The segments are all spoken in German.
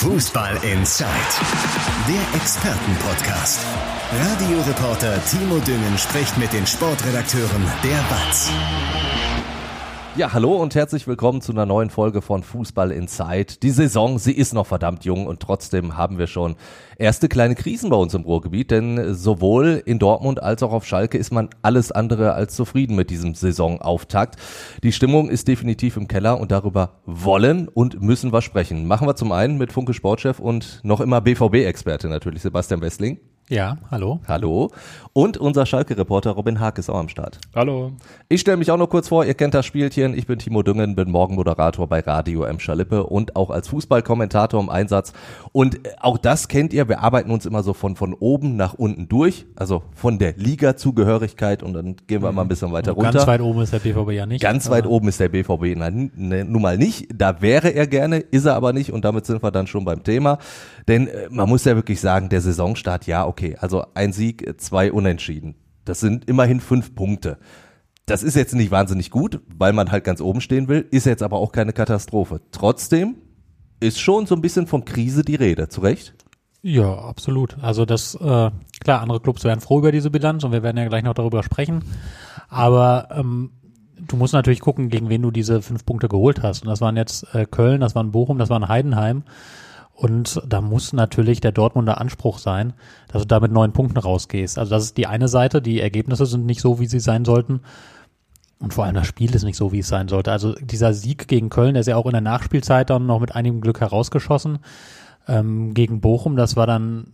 Fußball Inside, der Expertenpodcast. Radioreporter Timo Düngen spricht mit den Sportredakteuren der BATS. Ja, hallo und herzlich willkommen zu einer neuen Folge von Fußball Inside. Die Saison, sie ist noch verdammt jung und trotzdem haben wir schon erste kleine Krisen bei uns im Ruhrgebiet, denn sowohl in Dortmund als auch auf Schalke ist man alles andere als zufrieden mit diesem Saisonauftakt. Die Stimmung ist definitiv im Keller und darüber wollen und müssen wir sprechen. Machen wir zum einen mit Funke Sportchef und noch immer BVB-Experte natürlich, Sebastian Wessling. Ja, hallo. Hallo. Und unser Schalke-Reporter Robin Haag ist auch am Start. Hallo. Ich stelle mich auch noch kurz vor, ihr kennt das Spielchen. Ich bin Timo Düngen, bin Morgenmoderator bei Radio M. Schalippe und auch als Fußballkommentator im Einsatz. Und auch das kennt ihr, wir arbeiten uns immer so von, von oben nach unten durch, also von der Liga-Zugehörigkeit und dann gehen wir mal ein bisschen weiter runter. Ganz weit oben ist der BVB ja nicht. Ganz weit oben ist der BVB nein, ne, nun mal nicht. Da wäre er gerne, ist er aber nicht und damit sind wir dann schon beim Thema. Denn äh, man muss ja wirklich sagen, der Saisonstart, ja, okay, also ein Sieg, zwei Unentschieden. Das sind immerhin fünf Punkte. Das ist jetzt nicht wahnsinnig gut, weil man halt ganz oben stehen will, ist jetzt aber auch keine Katastrophe. Trotzdem ist schon so ein bisschen von Krise die Rede, zu Recht? Ja, absolut. Also das, äh, klar, andere Clubs wären froh über diese Bilanz und wir werden ja gleich noch darüber sprechen. Aber ähm, du musst natürlich gucken, gegen wen du diese fünf Punkte geholt hast. Und das waren jetzt äh, Köln, das waren Bochum, das waren Heidenheim. Und da muss natürlich der Dortmunder Anspruch sein, dass du da mit neun Punkten rausgehst. Also das ist die eine Seite. Die Ergebnisse sind nicht so, wie sie sein sollten. Und vor allem das Spiel ist nicht so, wie es sein sollte. Also dieser Sieg gegen Köln, der ist ja auch in der Nachspielzeit dann noch mit einigem Glück herausgeschossen. Ähm, gegen Bochum, das war dann,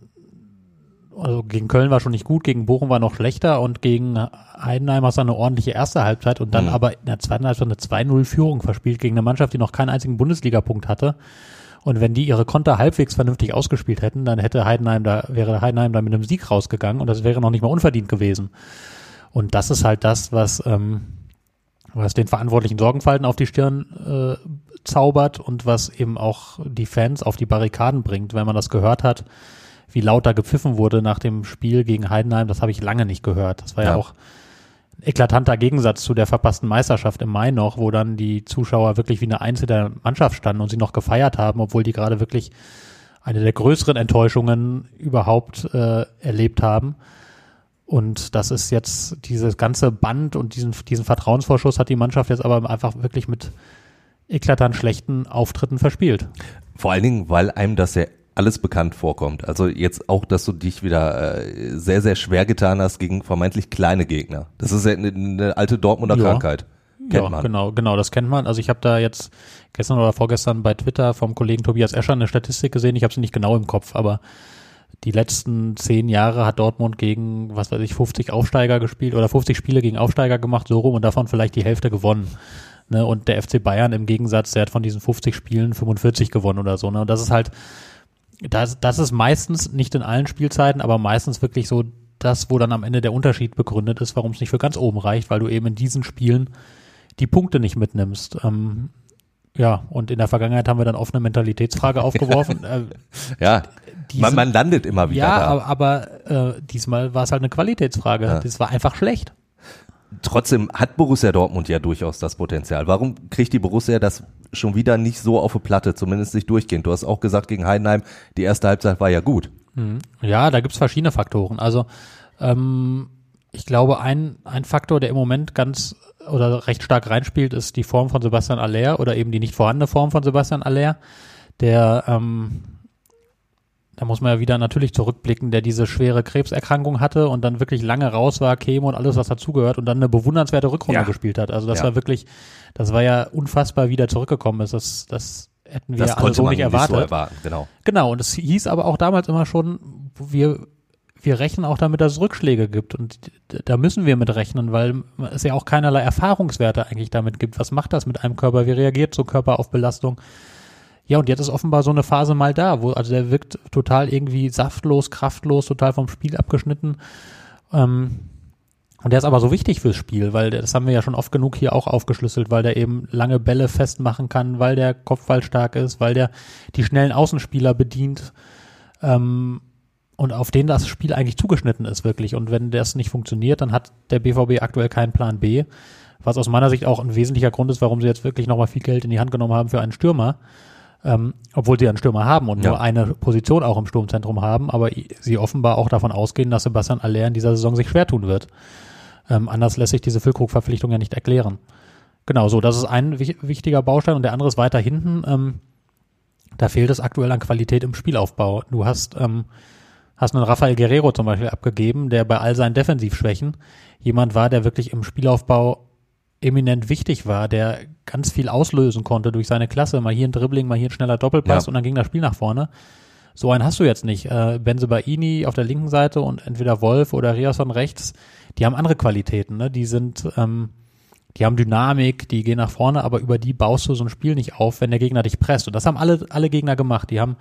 also gegen Köln war schon nicht gut, gegen Bochum war noch schlechter und gegen Heidenheim hast du eine ordentliche erste Halbzeit und dann mhm. aber in der zweiten Halbzeit eine 2-0-Führung verspielt gegen eine Mannschaft, die noch keinen einzigen Bundesligapunkt hatte. Und wenn die ihre Konter halbwegs vernünftig ausgespielt hätten, dann hätte Heidenheim da, wäre Heidenheim da mit einem Sieg rausgegangen und das wäre noch nicht mal unverdient gewesen. Und das ist halt das, was, ähm, was den Verantwortlichen Sorgenfalten auf die Stirn äh, zaubert und was eben auch die Fans auf die Barrikaden bringt, wenn man das gehört hat, wie laut da gepfiffen wurde nach dem Spiel gegen Heidenheim, das habe ich lange nicht gehört. Das war ja, ja auch eklatanter Gegensatz zu der verpassten Meisterschaft im Mai noch, wo dann die Zuschauer wirklich wie eine einzelne Mannschaft standen und sie noch gefeiert haben, obwohl die gerade wirklich eine der größeren Enttäuschungen überhaupt äh, erlebt haben. Und das ist jetzt dieses ganze Band und diesen, diesen Vertrauensvorschuss hat die Mannschaft jetzt aber einfach wirklich mit eklatant schlechten Auftritten verspielt. Vor allen Dingen, weil einem das ja alles bekannt vorkommt. Also jetzt auch, dass du dich wieder äh, sehr, sehr schwer getan hast gegen vermeintlich kleine Gegner. Das ist ja eine, eine alte Dortmunder ja. Krankheit. Kennt ja, man. genau, genau, das kennt man. Also ich habe da jetzt gestern oder vorgestern bei Twitter vom Kollegen Tobias Escher eine Statistik gesehen. Ich habe sie nicht genau im Kopf, aber die letzten zehn Jahre hat Dortmund gegen, was weiß ich, 50 Aufsteiger gespielt oder 50 Spiele gegen Aufsteiger gemacht, so rum und davon vielleicht die Hälfte gewonnen. Ne? Und der FC Bayern im Gegensatz, der hat von diesen 50 Spielen 45 gewonnen oder so. Ne? Und das ist halt, das, das ist meistens, nicht in allen Spielzeiten, aber meistens wirklich so das, wo dann am Ende der Unterschied begründet ist, warum es nicht für ganz oben reicht, weil du eben in diesen Spielen die Punkte nicht mitnimmst. Ähm, ja, und in der Vergangenheit haben wir dann oft eine Mentalitätsfrage aufgeworfen. Äh, ja, diese, man, man landet immer wieder. Ja, da. aber, aber äh, diesmal war es halt eine Qualitätsfrage. Ja. Das war einfach schlecht. Trotzdem hat Borussia Dortmund ja durchaus das Potenzial. Warum kriegt die Borussia das schon wieder nicht so auf die Platte, zumindest nicht durchgehend? Du hast auch gesagt, gegen Heidenheim, die erste Halbzeit war ja gut. Mhm. Ja, da gibt's verschiedene Faktoren. Also ähm, ich glaube, ein, ein Faktor, der im Moment ganz oder recht stark reinspielt, ist die Form von Sebastian Aller oder eben die nicht vorhandene Form von Sebastian Aller, der ähm, da muss man ja wieder natürlich zurückblicken, der diese schwere Krebserkrankung hatte und dann wirklich lange raus war, Chemo und alles, was dazugehört und dann eine bewundernswerte Rückrunde ja. gespielt hat. Also das ja. war wirklich, das war ja unfassbar, wie der zurückgekommen ist. Das, das hätten wir das alle so nicht erwartet. Nicht so erwarten. Genau. Genau. Und es hieß aber auch damals immer schon, wir, wir rechnen auch damit, dass es Rückschläge gibt. Und da müssen wir mit rechnen, weil es ja auch keinerlei Erfahrungswerte eigentlich damit gibt. Was macht das mit einem Körper? Wie reagiert so Körper auf Belastung? Ja, und jetzt ist offenbar so eine Phase mal da, wo, also der wirkt total irgendwie saftlos, kraftlos, total vom Spiel abgeschnitten. Ähm, und der ist aber so wichtig fürs Spiel, weil das haben wir ja schon oft genug hier auch aufgeschlüsselt, weil der eben lange Bälle festmachen kann, weil der Kopfball stark ist, weil der die schnellen Außenspieler bedient ähm, und auf den das Spiel eigentlich zugeschnitten ist wirklich. Und wenn das nicht funktioniert, dann hat der BVB aktuell keinen Plan B, was aus meiner Sicht auch ein wesentlicher Grund ist, warum sie jetzt wirklich nochmal viel Geld in die Hand genommen haben für einen Stürmer ähm, obwohl sie einen Stürmer haben und Ja. nur eine Position auch im Sturmzentrum haben, aber sie offenbar auch davon ausgehen, dass Sebastian Aller in dieser Saison sich schwer tun wird. Ähm, anders lässt sich diese Füllkrug-Verpflichtung ja nicht erklären. Genau, so, das ist ein wich- wichtiger Baustein und der andere ist weiter hinten. Ähm, da fehlt es aktuell an Qualität im Spielaufbau. Du hast, ähm, hast einen Rafael Guerrero zum Beispiel abgegeben, der bei all seinen Defensivschwächen jemand war, der wirklich im Spielaufbau eminent wichtig war, der ganz viel auslösen konnte durch seine Klasse. Mal hier ein Dribbling, mal hier ein schneller Doppelpass Ja. und dann ging das Spiel nach vorne. So einen hast du jetzt nicht. Äh, Benzebaini auf der linken Seite und entweder Wolf oder Riasson rechts, die haben andere Qualitäten. Ne? Die sind, ähm, die haben Dynamik, die gehen nach vorne, aber über die baust du so ein Spiel nicht auf, wenn der Gegner dich presst. Und das haben alle, alle Gegner gemacht. Die haben,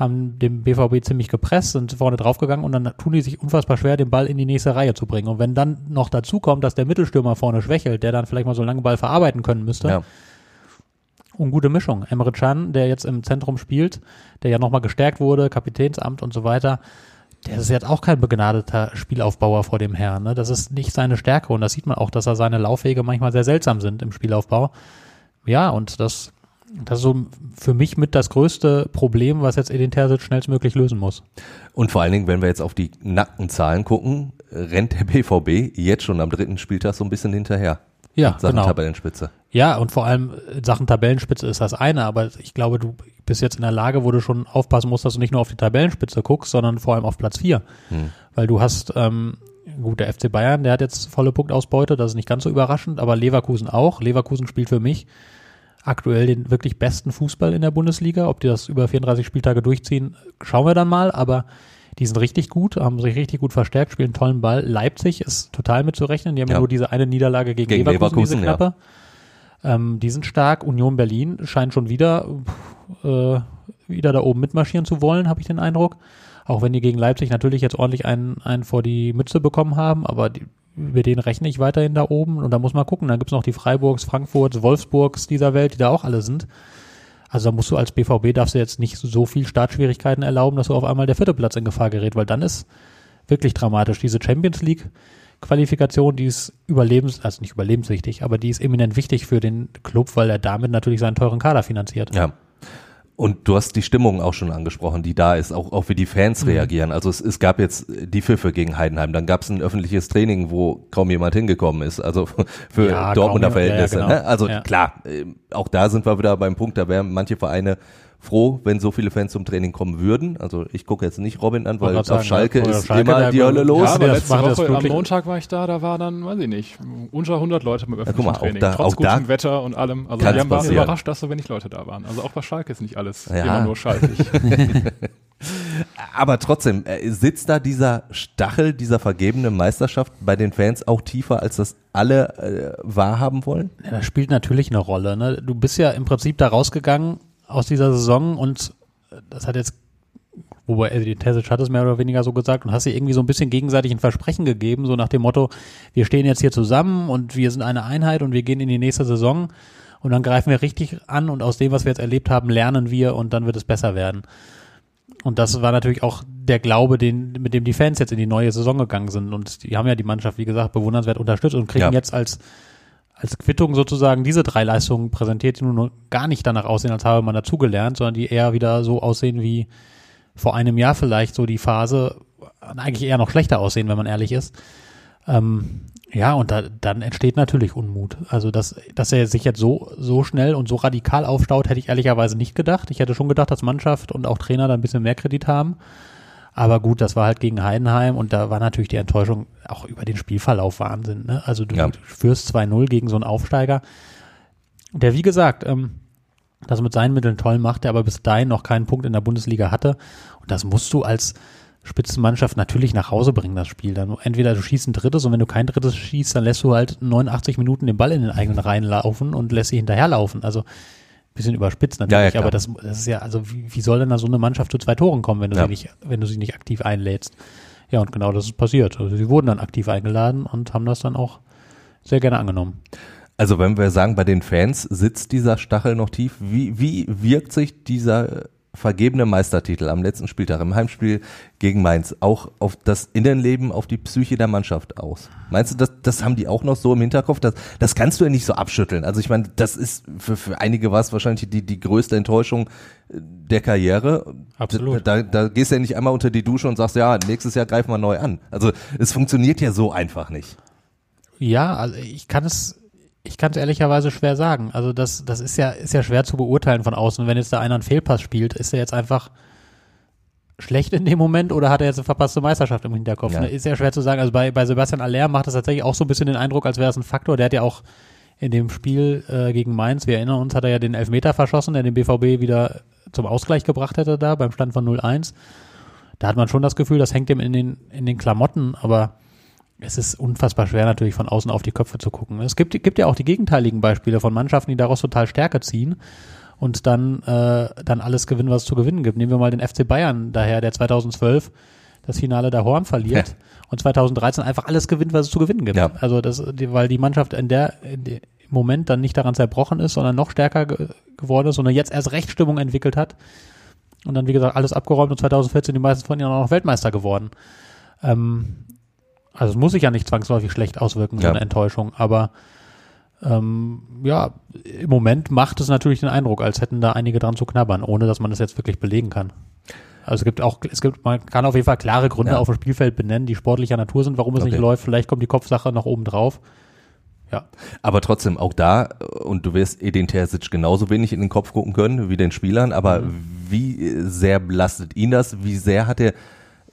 haben dem BVB ziemlich gepresst, sind vorne draufgegangen und dann tun die sich unfassbar schwer, den Ball in die nächste Reihe zu bringen. Und wenn dann noch dazu kommt, dass der Mittelstürmer vorne schwächelt, der dann vielleicht mal so einen langen Ball verarbeiten können müsste, Ja. und gute Mischung. Emre Can, der jetzt im Zentrum spielt, der ja nochmal gestärkt wurde, Kapitänsamt und so weiter, der ist jetzt auch kein begnadeter Spielaufbauer vor dem Herrn. Ne? Das ist nicht seine Stärke und das sieht man auch, dass er seine Laufwege manchmal sehr seltsam sind im Spielaufbau. Ja, und das, das ist so für mich mit das größte Problem, was jetzt Edin Terzic schnellstmöglich lösen muss. Und vor allen Dingen, wenn wir jetzt auf die nackten Zahlen gucken, rennt der BVB jetzt schon am dritten Spieltag so ein bisschen hinterher. Ja, Sachen genau. Tabellenspitze. Ja, und vor allem in Sachen Tabellenspitze ist das eine, aber ich glaube, du bist jetzt in der Lage, wo du schon aufpassen musst, dass du nicht nur auf die Tabellenspitze guckst, sondern vor allem auf Platz vier, Hm. Weil du hast, ähm, gut, der FC Bayern, der hat jetzt volle Punktausbeute, das ist nicht ganz so überraschend, aber Leverkusen auch. Leverkusen spielt für mich aktuell den wirklich besten Fußball in der Bundesliga. Ob die das über 34 Spieltage durchziehen, schauen wir dann mal, aber die sind richtig gut, haben sich richtig gut verstärkt, spielen tollen Ball. Leipzig ist total mitzurechnen. Die haben ja, Ja. nur diese eine Niederlage gegen, Gegen Leverkusen, Leverkusen, diese ja. knappe. Ähm, die sind stark. Union Berlin scheint schon wieder, äh, wieder da oben mitmarschieren zu wollen, habe ich den Eindruck. Auch wenn die gegen Leipzig natürlich jetzt ordentlich einen, einen vor die Mütze bekommen haben, aber die, über den rechne ich weiterhin da oben. Und da muss man gucken. Dann gibt's noch die Freiburgs, Frankfurts, Wolfsburgs dieser Welt, die da auch alle sind. Also da musst du als BVB darfst du jetzt nicht so viel Startschwierigkeiten erlauben, dass du auf einmal der vierte Platz in Gefahr gerät, weil dann ist wirklich dramatisch. Diese Champions League Qualifikation, die ist überlebens, also nicht überlebenswichtig, aber die ist eminent wichtig für den Club, weil er damit natürlich seinen teuren Kader finanziert. Ja. Und du hast die Stimmung auch schon angesprochen, die da ist, auch, auch wie die Fans Mhm. reagieren. Also es, es gab jetzt die Pfiffe gegen Heidenheim, dann gab es ein öffentliches Training, wo kaum jemand hingekommen ist, also für Ja, Dortmunder jemand, ja, Verhältnisse. genau. ne? Also Ja. klar, äh, auch da sind wir wieder beim Punkt, da wären manche Vereine froh, wenn so viele Fans zum Training kommen würden. Also ich gucke jetzt nicht Robin an, weil auf sagen, Schalke ja. Ist Schalke, immer die Hölle los. Ja, aber letzte das Woche am? Montag war ich da, da war dann, weiß ich nicht, unter 100 Leute mit öffentlichen guck mal, auch Training, da- trotz auch da gutem Wetter und allem. Also die haben waren überrascht, dass so wenig Leute da waren. Also auch bei Schalke ist nicht alles Ja. immer nur schaltig. Aber trotzdem, äh, sitzt da dieser Stachel dieser vergebenen Meisterschaft bei den Fans auch tiefer, als das alle äh, wahrhaben wollen? Ja, das spielt natürlich eine Rolle. Ne? Du bist ja im Prinzip da rausgegangen aus dieser Saison und äh, das hat jetzt, wobei Eddie Terzic hat es mehr oder weniger so gesagt und hast dir irgendwie so ein bisschen gegenseitig ein Versprechen gegeben, so nach dem Motto, wir stehen jetzt hier zusammen und wir sind eine Einheit und wir gehen in die nächste Saison und dann greifen wir richtig an und aus dem, was wir jetzt erlebt haben, lernen wir und dann wird es besser werden. Und das war natürlich auch der Glaube, den, mit dem die Fans jetzt in die neue Saison gegangen sind. Und die haben ja die Mannschaft, wie gesagt, bewundernswert unterstützt und kriegen Ja. jetzt als, als Quittung sozusagen diese drei Leistungen präsentiert, die nun gar nicht danach aussehen, als habe man dazugelernt, sondern die eher wieder so aussehen wie vor einem Jahr vielleicht so die Phase, eigentlich eher noch schlechter aussehen, wenn man ehrlich ist. Ähm, ja, und da, dann entsteht natürlich Unmut. Also, dass, dass er sich jetzt so, so schnell und so radikal aufstaut, hätte ich ehrlicherweise nicht gedacht. Ich hätte schon gedacht, dass Mannschaft und auch Trainer da ein bisschen mehr Kredit haben. Aber gut, das war halt gegen Heidenheim und da war natürlich die Enttäuschung auch über den Spielverlauf Wahnsinn. Ne? Also du, Ja. du führst 2-0 gegen so einen Aufsteiger, der wie gesagt, ähm, das mit seinen Mitteln toll macht, der aber bis dahin noch keinen Punkt in der Bundesliga hatte. Und das musst du als Spitzenmannschaft natürlich nach Hause bringen, das Spiel. Dann entweder du schießt ein drittes und wenn du kein drittes schießt, dann lässt du halt 89 Minuten den Ball in den eigenen Reihen laufen und lässt sie hinterherlaufen. Also bisschen überspitzt Ja, ja, natürlich, klar. aber das, das ist ja, also wie, wie soll denn da so eine Mannschaft zu zwei Toren kommen, wenn du Ja. sie nicht, wenn du sie nicht aktiv einlädst? Ja, und genau das ist passiert. Also sie wurden dann aktiv eingeladen und haben das dann auch sehr gerne angenommen. Also wenn wir sagen, bei den Fans sitzt dieser Stachel noch tief, wie, wie wirkt sich dieser vergebene Meistertitel am letzten Spieltag im Heimspiel gegen Mainz auch auf das Innenleben, auf die Psyche der Mannschaft aus? Meinst du, das, das haben die auch noch so im Hinterkopf? Das, das kannst du ja nicht so abschütteln. Also ich meine, das ist für, für einige war es wahrscheinlich die, die größte Enttäuschung der Karriere. Absolut. Da, da gehst du ja nicht einmal unter die Dusche und sagst, ja, nächstes Jahr greifen wir neu an. Also es funktioniert ja so einfach nicht. Ja, also ich kann es ich kann es ehrlicherweise schwer sagen. Also das, das ist ja, ist ja schwer zu beurteilen von außen. Wenn jetzt da einer einen Fehlpass spielt, ist er jetzt einfach schlecht in dem Moment oder hat er jetzt eine verpasste Meisterschaft im Hinterkopf? Ja. Ne? Ist ja schwer zu sagen. Also bei, bei Sebastian Aller macht es tatsächlich auch so ein bisschen den Eindruck, als wäre es ein Faktor. Der hat ja auch in dem Spiel äh, gegen Mainz, wir erinnern uns, hat er ja den Elfmeter verschossen, der den BVB wieder zum Ausgleich gebracht hätte da beim Stand von 0-1. Da hat man schon das Gefühl, das hängt ihm in den, in den Klamotten, aber es ist unfassbar schwer natürlich von außen auf die Köpfe zu gucken. Es gibt, gibt ja auch die gegenteiligen Beispiele von Mannschaften, die daraus total Stärke ziehen und dann, äh, dann alles gewinnen, was es zu gewinnen gibt. Nehmen wir mal den FC Bayern daher, der 2012 das Finale der Horn verliert Ja. und 2013 einfach alles gewinnt, was es zu gewinnen gibt. Ja. Also das, weil die Mannschaft in der, in der im Moment dann nicht daran zerbrochen ist, sondern noch stärker ge geworden ist, sondern jetzt erst recht Stimmung entwickelt hat und dann wie gesagt alles abgeräumt und 2014 die meisten von ihnen auch noch Weltmeister geworden. Ähm, also es muss sich ja nicht zwangsläufig schlecht auswirken, so Ja. eine Enttäuschung, aber ähm, ja, im Moment macht es natürlich den Eindruck, als hätten da einige dran zu knabbern, ohne dass man das jetzt wirklich belegen kann. Also es gibt auch, es gibt, man kann auf jeden Fall klare Gründe Ja. auf dem Spielfeld benennen, die sportlicher Natur sind, warum es Okay. nicht läuft. Vielleicht kommt die Kopfsache noch oben drauf. Ja. Aber trotzdem auch da, und du wirst Edin Terzic genauso wenig in den Kopf gucken können wie den Spielern, aber wie sehr belastet ihn das? Wie sehr hat er,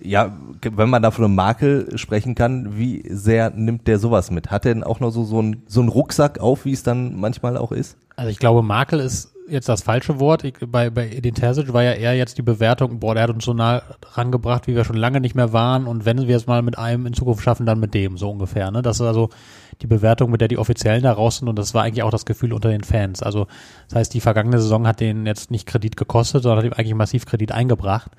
ja, wenn man da von einem Makel sprechen kann, wie sehr nimmt der sowas mit? Hat er denn auch noch so, so, ein, so einen Rucksack auf, wie es dann manchmal auch ist? Also ich glaube, Makel ist jetzt das falsche Wort. Ich, bei, bei Edin Terzic war ja eher jetzt die Bewertung, boah, der hat uns so nah rangebracht, wie wir schon lange nicht mehr waren und wenn wir es mal mit einem in Zukunft schaffen, dann mit dem, so ungefähr. Ne? Das ist also die Bewertung, mit der die Offiziellen da raus sind und das war eigentlich auch das Gefühl unter den Fans. Also das heißt, die vergangene Saison hat denen jetzt nicht Kredit gekostet, sondern hat ihm eigentlich massiv Kredit eingebracht.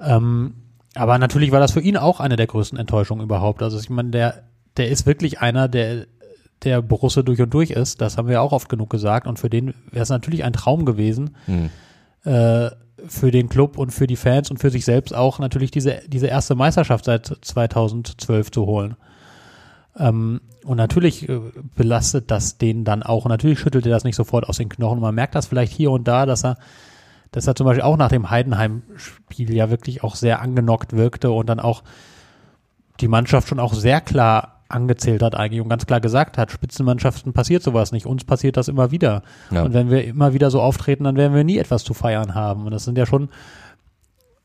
Ähm, aber natürlich war das für ihn auch eine der größten Enttäuschungen überhaupt. Also ich meine, der, der ist wirklich einer, der der Borusse durch und durch ist. Das haben wir auch oft genug gesagt. Und für den wäre es natürlich ein Traum gewesen, Hm. äh, für den Club und für die Fans und für sich selbst auch natürlich diese, diese erste Meisterschaft seit 2012 zu holen. Ähm, und natürlich äh, belastet das den dann auch. Und natürlich schüttelt er das nicht sofort aus den Knochen. Und man merkt das vielleicht hier und da, dass er, dass er zum Beispiel auch nach dem Heidenheim-Spiel ja wirklich auch sehr angenockt wirkte und dann auch die Mannschaft schon auch sehr klar angezählt hat eigentlich und ganz klar gesagt hat, Spitzenmannschaften passiert sowas nicht, uns passiert das immer wieder. Ja. Und wenn wir immer wieder so auftreten, dann werden wir nie etwas zu feiern haben. Und das sind ja schon,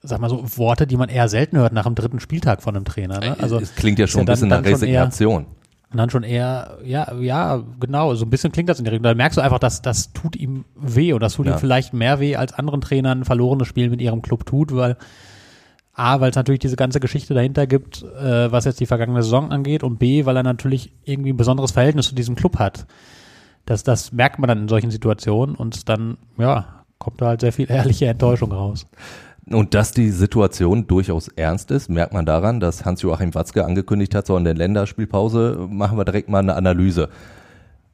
sag mal so, Worte, die man eher selten hört nach dem dritten Spieltag von einem Trainer. Ne? Also es klingt ja schon ein dann- bisschen dann nach schon eher- Resignation. Und dann schon eher, ja, ja, genau, so ein bisschen klingt das in die Richtung. Da merkst du einfach, dass das tut ihm weh und das tut Ja. ihm vielleicht mehr weh, als anderen Trainern ein verlorenes Spiel mit ihrem Club tut, weil A, weil es natürlich diese ganze Geschichte dahinter gibt, äh, was jetzt die vergangene Saison angeht und B, weil er natürlich irgendwie ein besonderes Verhältnis zu diesem Club hat. Das, das merkt man dann in solchen Situationen und dann, ja, kommt da halt sehr viel ehrliche Enttäuschung raus. Und dass die Situation durchaus ernst ist, merkt man daran, dass Hans-Joachim Watzke angekündigt hat, so in der Länderspielpause machen wir direkt mal eine Analyse.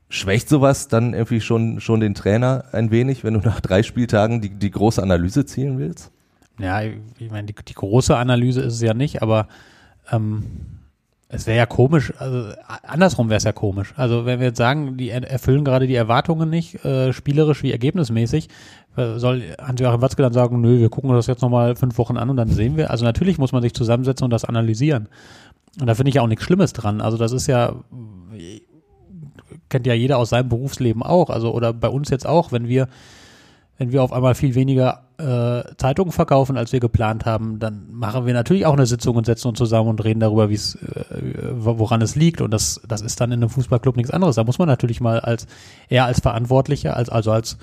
Schwächt sowas dann irgendwie schon, schon den Trainer ein wenig, wenn du nach drei Spieltagen die, die große Analyse zielen willst? Ja, ich meine, die, die große Analyse ist es ja nicht, aber ähm, es wäre ja komisch, also andersrum wäre es ja komisch. Also wenn wir jetzt sagen, die er- erfüllen gerade die Erwartungen nicht, äh, spielerisch wie ergebnismäßig, äh, soll Hans-Joachim Watzke dann sagen, nö, wir gucken uns das jetzt nochmal fünf Wochen an und dann sehen wir. Also natürlich muss man sich zusammensetzen und das analysieren. Und da finde ich ja auch nichts Schlimmes dran. Also das ist ja, kennt ja jeder aus seinem Berufsleben auch, also oder bei uns jetzt auch, wenn wir wenn wir auf einmal viel weniger äh, Zeitungen verkaufen, als wir geplant haben, dann machen wir natürlich auch eine Sitzung und setzen uns zusammen und reden darüber, wie es, äh, woran es liegt. Und das, das ist dann in einem Fußballclub nichts anderes. Da muss man natürlich mal als eher als Verantwortlicher, als also als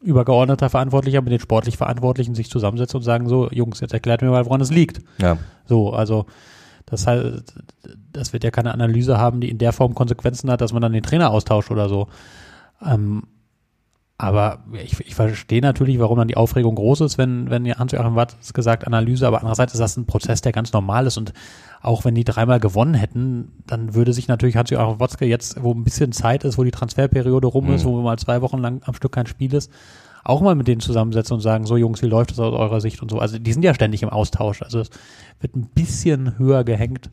übergeordneter Verantwortlicher mit den sportlich Verantwortlichen sich zusammensetzen und sagen: So, Jungs, jetzt erklärt mir mal, woran es liegt. Ja. So, also das heißt, das wird ja keine Analyse haben, die in der Form Konsequenzen hat, dass man dann den Trainer austauscht oder so. Ähm, aber ich, ich verstehe natürlich, warum dann die Aufregung groß ist, wenn, wenn Hans-Joachim Watz gesagt Analyse, aber andererseits ist das ein Prozess, der ganz normal ist und auch wenn die dreimal gewonnen hätten, dann würde sich natürlich Hans-Joachim Watzke jetzt, wo ein bisschen Zeit ist, wo die Transferperiode rum ist, Mhm. wo mal zwei Wochen lang am Stück kein Spiel ist, auch mal mit denen zusammensetzen und sagen, so Jungs, wie läuft das aus eurer Sicht und so. Also die sind ja ständig im Austausch. Also es wird ein bisschen höher gehängt.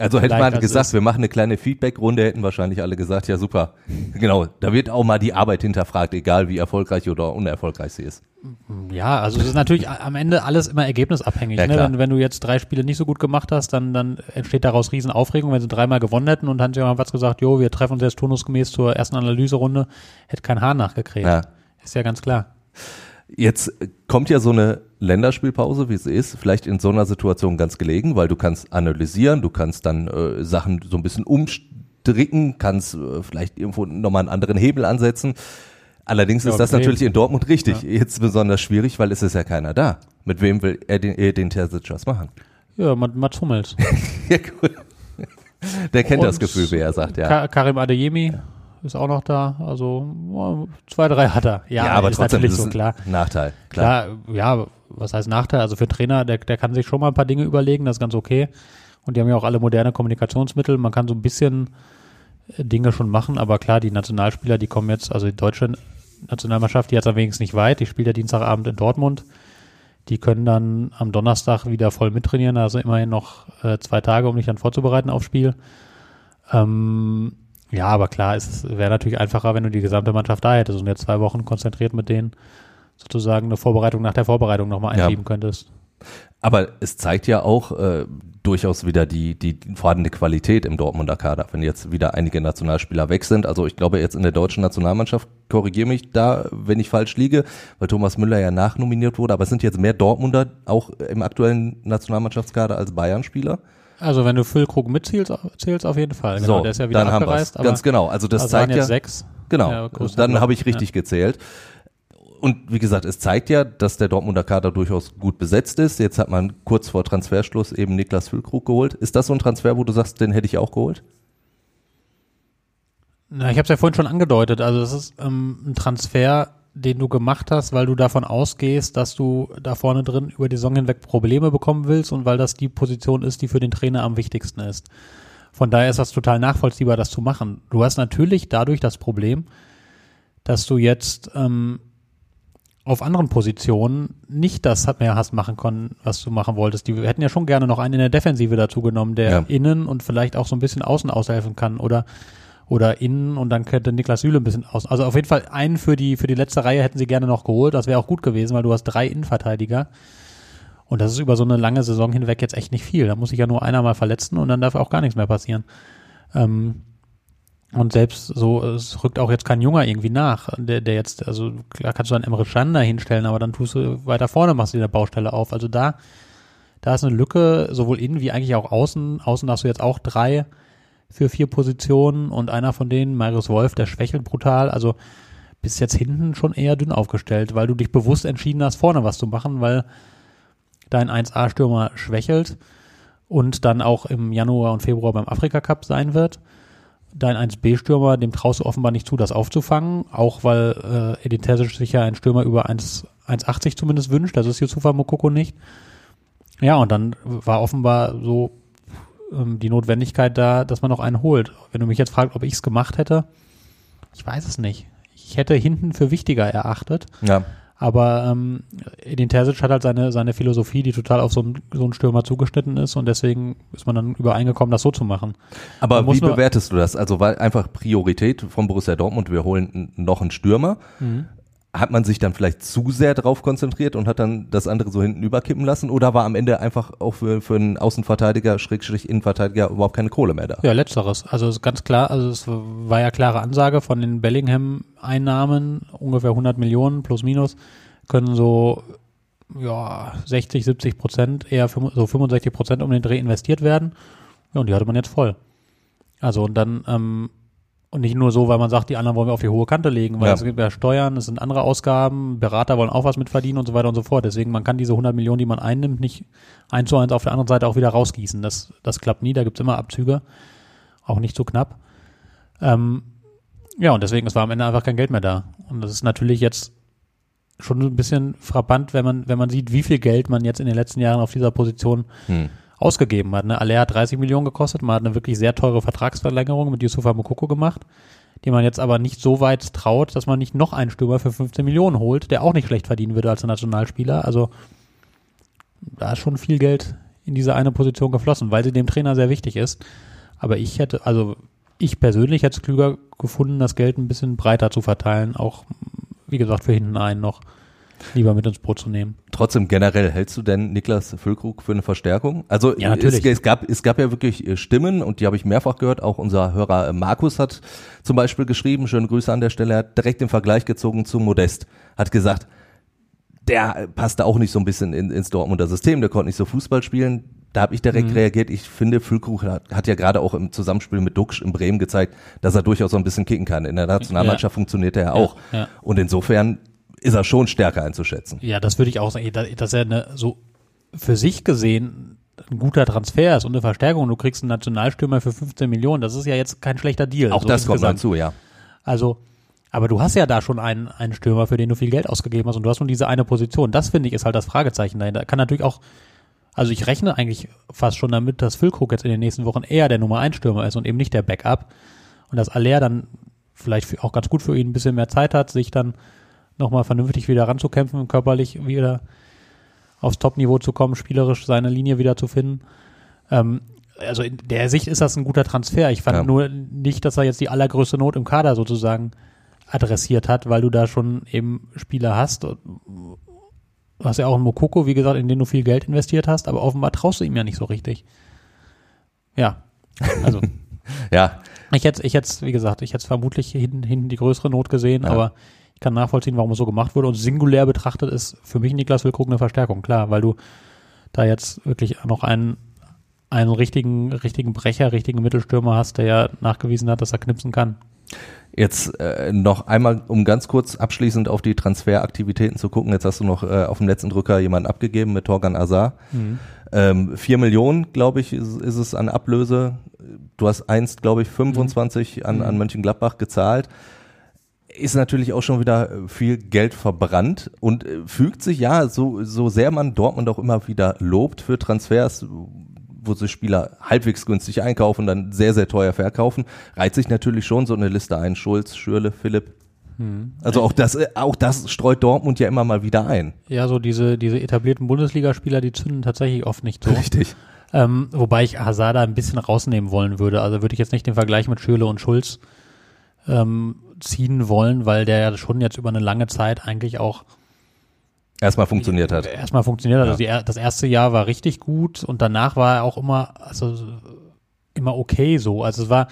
Also hätte man gesagt, wir machen eine kleine Feedback-Runde, hätten wahrscheinlich alle gesagt, ja super. Genau, da wird auch mal die Arbeit hinterfragt, egal wie erfolgreich oder unerfolgreich sie ist. Ja, also es ist natürlich am Ende alles immer ergebnisabhängig. Ja, ne? wenn, wenn du jetzt drei Spiele nicht so gut gemacht hast, dann, dann entsteht daraus Riesenaufregung. Wenn sie dreimal gewonnen hätten und dann haben was gesagt, jo, wir treffen uns jetzt turnusgemäß zur ersten Analyserunde, hätte kein Haar nachgekriegt. Ja. Ist ja ganz klar. Jetzt äh, kommt ja so eine Länderspielpause, wie sie ist, vielleicht in so einer Situation ganz gelegen, weil du kannst analysieren, du kannst dann äh, Sachen so ein bisschen umstricken, kannst äh, vielleicht irgendwo nochmal einen anderen Hebel ansetzen. Allerdings Ja, ist das okay. natürlich in Dortmund richtig. Jetzt besonders schwierig, weil es ist ja keiner da. Mit wem will er den, er den Terzic was machen? Ja, Mat- Mats Hummels. Ja, cool. Der kennt das Und Gefühl, wie er sagt, ja. Ka Karim Adeyemi ist auch noch da. Also ja, zwei, drei hat er. Ja, Ja, aber ist trotzdem natürlich ist so ein klar. Nachteil. Klar. Klar, ja, was heißt Nachteil? Also für Trainer, der, der kann sich schon mal ein paar Dinge überlegen, das ist ganz okay. Und die haben ja auch alle moderne Kommunikationsmittel. Man kann so ein bisschen äh, Dinge schon machen, aber klar, die Nationalspieler, die kommen jetzt, also die deutsche Nationalmannschaft, die hat es wenigstens nicht weit. Die spielt ja Dienstagabend in Dortmund. Die können dann am Donnerstag wieder voll mittrainieren, also immerhin noch äh, zwei Tage, um dich dann vorzubereiten aufs Spiel. Ähm, ja, aber klar, es wäre natürlich einfacher, wenn du die gesamte Mannschaft da hättest und jetzt zwei Wochen konzentriert mit denen sozusagen eine Vorbereitung nach der Vorbereitung nochmal Ja. einschieben könntest. Aber es zeigt ja auch äh, durchaus wieder die, die vorhandene Qualität im Dortmunder Kader, wenn jetzt wieder einige Nationalspieler weg sind. Also ich glaube jetzt in der deutschen Nationalmannschaft, korrigiere mich da, wenn ich falsch liege, weil Thomas Müller ja nachnominiert wurde, aber es sind jetzt mehr Dortmunder auch im aktuellen Nationalmannschaftskader als Bayern-Spieler. Also wenn du Füllkrug mitzählst, zählst auf jeden Fall. Genau, der ist ja wieder dann haben abgereist. es. Ganz genau. Also das also zeigt ja, sechs. Genau, Ja, dann habe ich richtig gezählt. Und wie gesagt, es zeigt ja, dass der Dortmunder Kader durchaus gut besetzt ist. Jetzt hat man kurz vor Transferschluss eben Niklas Füllkrug geholt. Ist das so ein Transfer, wo du sagst, den hätte ich auch geholt? Na, ich habe es ja vorhin schon angedeutet. Also es ist ähm, ein Transfer, den du gemacht hast, weil du davon ausgehst, dass du da vorne drin über die Saison hinweg Probleme bekommen willst und weil das die Position ist, die für den Trainer am wichtigsten ist. Von daher ist das total nachvollziehbar, das zu machen. Du hast natürlich dadurch das Problem, dass du jetzt ähm, auf anderen Positionen nicht das mehr hast machen können, was du machen wolltest. Die hätten ja schon gerne noch einen in der Defensive dazu genommen, der Ja. innen und vielleicht auch so ein bisschen außen aushelfen kann oder oder innen und dann könnte Niklas Süle ein bisschen aus. Also auf jeden Fall einen für die für die letzte Reihe hätten sie gerne noch geholt. Das wäre auch gut gewesen, weil du hast drei Innenverteidiger. Und das ist über so eine lange Saison hinweg jetzt echt nicht viel. Da muss sich ja nur einer mal verletzen und dann darf auch gar nichts mehr passieren. Ähm, und selbst so, es rückt auch jetzt kein Junger irgendwie nach, der, der jetzt, also klar kannst du einen Emre Can hinstellen, aber dann tust du weiter vorne, machst du dir eine Baustelle auf. Also da, da ist eine Lücke, sowohl innen wie eigentlich auch außen. Außen hast du jetzt auch drei für vier Positionen und einer von denen, Marius Wolf, der schwächelt brutal. Also bist jetzt hinten schon eher dünn aufgestellt, weil du dich bewusst entschieden hast, vorne was zu machen, weil dein 1A-Stürmer schwächelt und dann auch im Januar und Februar beim Afrika Cup sein wird. Dein 1B-Stürmer, dem traust du offenbar nicht zu, das aufzufangen, auch weil äh, Edin Terzic sich ja einen Stürmer über 1 1,80 zumindest wünscht, das ist Yusufa Mokoko nicht. Ja, und dann war offenbar so ähm, die Notwendigkeit da, dass man noch einen holt. Wenn du mich jetzt fragst, ob ich es gemacht hätte, ich weiß es nicht. Ich hätte hinten für wichtiger erachtet. Ja. Aber ähm, Edin Terzic hat halt seine, seine Philosophie, die total auf so einen, so einen Stürmer zugeschnitten ist und deswegen ist man dann übereingekommen, das so zu machen. Aber wie bewertest du das? Also weil einfach Priorität von Borussia Dortmund, wir holen noch einen Stürmer. Mhm. Hat man sich dann vielleicht zu sehr darauf konzentriert und hat dann das andere so hinten überkippen lassen? Oder war am Ende einfach auch für, für einen Außenverteidiger, Schrägstrich Innenverteidiger überhaupt keine Kohle mehr da? Ja, letzteres. Also es ist ganz klar, also es war ja klare Ansage von den Bellingham-Einnahmen, ungefähr 100 Millionen plus minus, können so ja 60, 70 Prozent, eher so 65 Prozent um den Dreh investiert werden. Ja, und die hatte man jetzt voll. Also und dann ähm, und nicht nur so, weil man sagt, die anderen wollen wir auf die hohe Kante legen, weil Ja. es gibt ja Steuern, es sind andere Ausgaben, Berater wollen auch was mitverdienen und so weiter und so fort. Deswegen, man kann diese 100 Millionen, die man einnimmt, nicht eins zu eins auf der anderen Seite auch wieder rausgießen. Das, das klappt nie, da gibt's immer Abzüge, auch nicht so knapp. Ähm, ja, und deswegen, es war am Ende einfach kein Geld mehr da. Und das ist natürlich jetzt schon ein bisschen frappant, wenn man, wenn man sieht, wie viel Geld man jetzt in den letzten Jahren auf dieser Position Hm. Ausgegeben hat. Ne? Aller hat 30 Millionen gekostet, man hat eine wirklich sehr teure Vertragsverlängerung mit Yusufa Mokoko gemacht. dem man jetzt aber nicht so weit traut, dass man nicht noch einen Stürmer für 15 Millionen holt, der auch nicht schlecht verdienen würde als Nationalspieler. Also da ist schon viel Geld in diese eine Position geflossen, weil sie dem Trainer sehr wichtig ist. Aber ich hätte, also ich persönlich hätte es klüger gefunden, das Geld ein bisschen breiter zu verteilen, auch wie gesagt für hinten einen noch lieber mit ins Boot zu nehmen. Trotzdem generell, hältst du denn Niklas Füllkrug für eine Verstärkung? Also Ja, natürlich. Es, es, gab, es gab ja wirklich äh, Stimmen und die habe ich mehrfach gehört. Auch unser Hörer äh, Markus hat zum Beispiel geschrieben, schöne Grüße an der Stelle, er hat direkt den Vergleich gezogen zu Modest. Hat gesagt, der äh, passte auch nicht so ein bisschen in, ins Dortmunder System, der konnte nicht so Fußball spielen. Da habe ich direkt Mhm. reagiert. Ich finde, Füllkrug hat, hat ja gerade auch im Zusammenspiel mit Duxch in Bremen gezeigt, dass er durchaus so ein bisschen kicken kann. In der Nationalmannschaft funktioniert er ja auch. ja. Und insofern ist er schon stärker einzuschätzen. Ja, das würde ich auch sagen, da- dass er eine, so für sich gesehen ein guter Transfer ist und eine Verstärkung. Du kriegst einen Nationalstürmer für 15 Millionen. Das ist ja jetzt kein schlechter Deal. Auch so das kommt insgesamt. dazu, ja. Also, aber du hast ja da schon einen, einen Stürmer, für den du viel Geld ausgegeben hast und du hast nur diese eine Position. Das finde ich ist halt das Fragezeichen dahinter. Kann natürlich auch, also ich rechne eigentlich fast schon damit, dass Füllkrug jetzt in den nächsten Wochen eher der Nummer 1 Stürmer ist und eben nicht der Backup. Und dass Aller dann vielleicht auch ganz gut für ihn ein bisschen mehr Zeit hat, sich dann nochmal vernünftig wieder ranzukämpfen, körperlich wieder aufs Top-Niveau zu kommen, spielerisch seine Linie wieder zu finden. Ähm, also in der Sicht ist das ein guter Transfer. Ich fand Ja. nur nicht, dass er jetzt die allergrößte Not im Kader sozusagen adressiert hat, weil du da schon eben Spieler hast. Du hast ja auch einen Mokoko, wie gesagt, in den du viel Geld investiert hast, aber offenbar traust du ihm ja nicht so richtig. Ja, also Ja, ich hätte, ich hätte, wie gesagt, ich hätte vermutlich hinten, hinten die größere Not gesehen, Ja. aber kann nachvollziehen, warum es so gemacht wurde. Und singulär betrachtet ist für mich Niklas Wilkrug eine Verstärkung, klar, weil du da jetzt wirklich noch einen, einen richtigen, richtigen Brecher, richtigen Mittelstürmer hast, der ja nachgewiesen hat, dass er knipsen kann. Jetzt äh, noch einmal, um ganz kurz abschließend auf die Transferaktivitäten zu gucken. Jetzt hast du noch äh, auf dem letzten Drücker jemanden abgegeben mit Torgan Azar. Ähm, vier Millionen, glaube ich, ist, ist es an Ablöse. Du hast einst, glaube ich, 25 an, an Mönchengladbach gezahlt. Ist natürlich auch schon wieder äh, viel Geld verbrannt und äh, fügt sich, ja, so, so sehr man Dortmund auch immer wieder lobt für Transfers, wo sie Spieler halbwegs günstig einkaufen, dann sehr, sehr teuer verkaufen, reiht sich natürlich schon so eine Liste ein. Schulz, Schürle, Philipp. Also auch das, äh, auch das streut Dortmund ja immer mal wieder ein. Ja, so diese, diese etablierten Bundesligaspieler, die zünden tatsächlich oft nicht so. Richtig. Ähm, wobei ich Hazard da ein bisschen rausnehmen wollen würde. Also würde ich jetzt nicht den Vergleich mit Schöle und Schulz ähm, ziehen wollen, weil der ja schon jetzt über eine lange Zeit eigentlich auch Erstmal funktioniert hat. erstmal funktioniert hat. Also die, das erste Jahr war richtig gut und danach war er auch immer, also immer okay so. Also es war,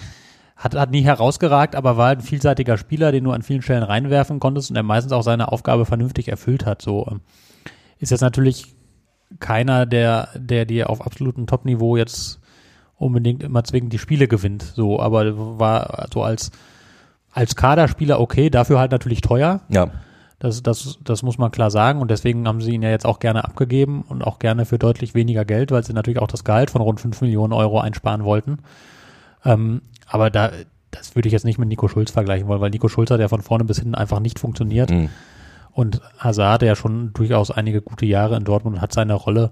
hat, hat nie herausgeragt, aber war ein vielseitiger Spieler, den du an vielen Stellen reinwerfen konntest und der meistens auch seine Aufgabe vernünftig erfüllt hat. So ähm, ist jetzt natürlich keiner, der, der dir auf absolutem Top-Niveau jetzt unbedingt immer zwingend die Spiele gewinnt. So, aber war so als als Kaderspieler okay, dafür halt natürlich teuer. Ja. Das, das, das muss man klar sagen und deswegen haben sie ihn ja jetzt auch gerne abgegeben und auch gerne für deutlich weniger Geld, weil sie natürlich auch das Gehalt von rund 5 Millionen Euro einsparen wollten. Ähm, aber da, das würde ich jetzt nicht mit Nico Schulz vergleichen wollen, weil Nico Schulz hat ja von vorne bis hinten einfach nicht funktioniert Mhm. und Hazard hatte ja schon durchaus einige gute Jahre in Dortmund und hat seine Rolle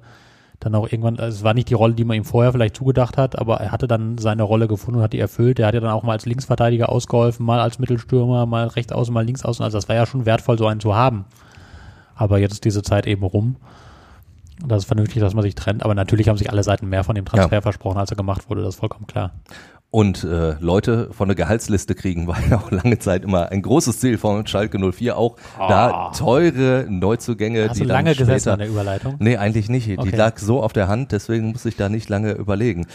dann auch irgendwann, also es war nicht die Rolle, die man ihm vorher vielleicht zugedacht hat, aber er hatte dann seine Rolle gefunden und hat die erfüllt. Er hat ja dann auch mal als Linksverteidiger ausgeholfen, mal als Mittelstürmer, mal rechts außen, mal links außen. Also das war ja schon wertvoll, so einen zu haben. Aber jetzt ist diese Zeit eben rum. Und das ist vernünftig, dass man sich trennt. Aber natürlich haben sich alle Seiten mehr von dem Transfer Ja. versprochen, als er gemacht wurde. Das ist vollkommen klar. Und äh, Leute von der Gehaltsliste kriegen war ja auch lange Zeit immer ein großes Ziel von Schalke 04, auch da teure Neuzugänge, Hast die du dann lange gesessen später, an der Überleitung? Nee, eigentlich nicht. Die Okay. lag so auf der Hand, deswegen muss ich da nicht lange überlegen.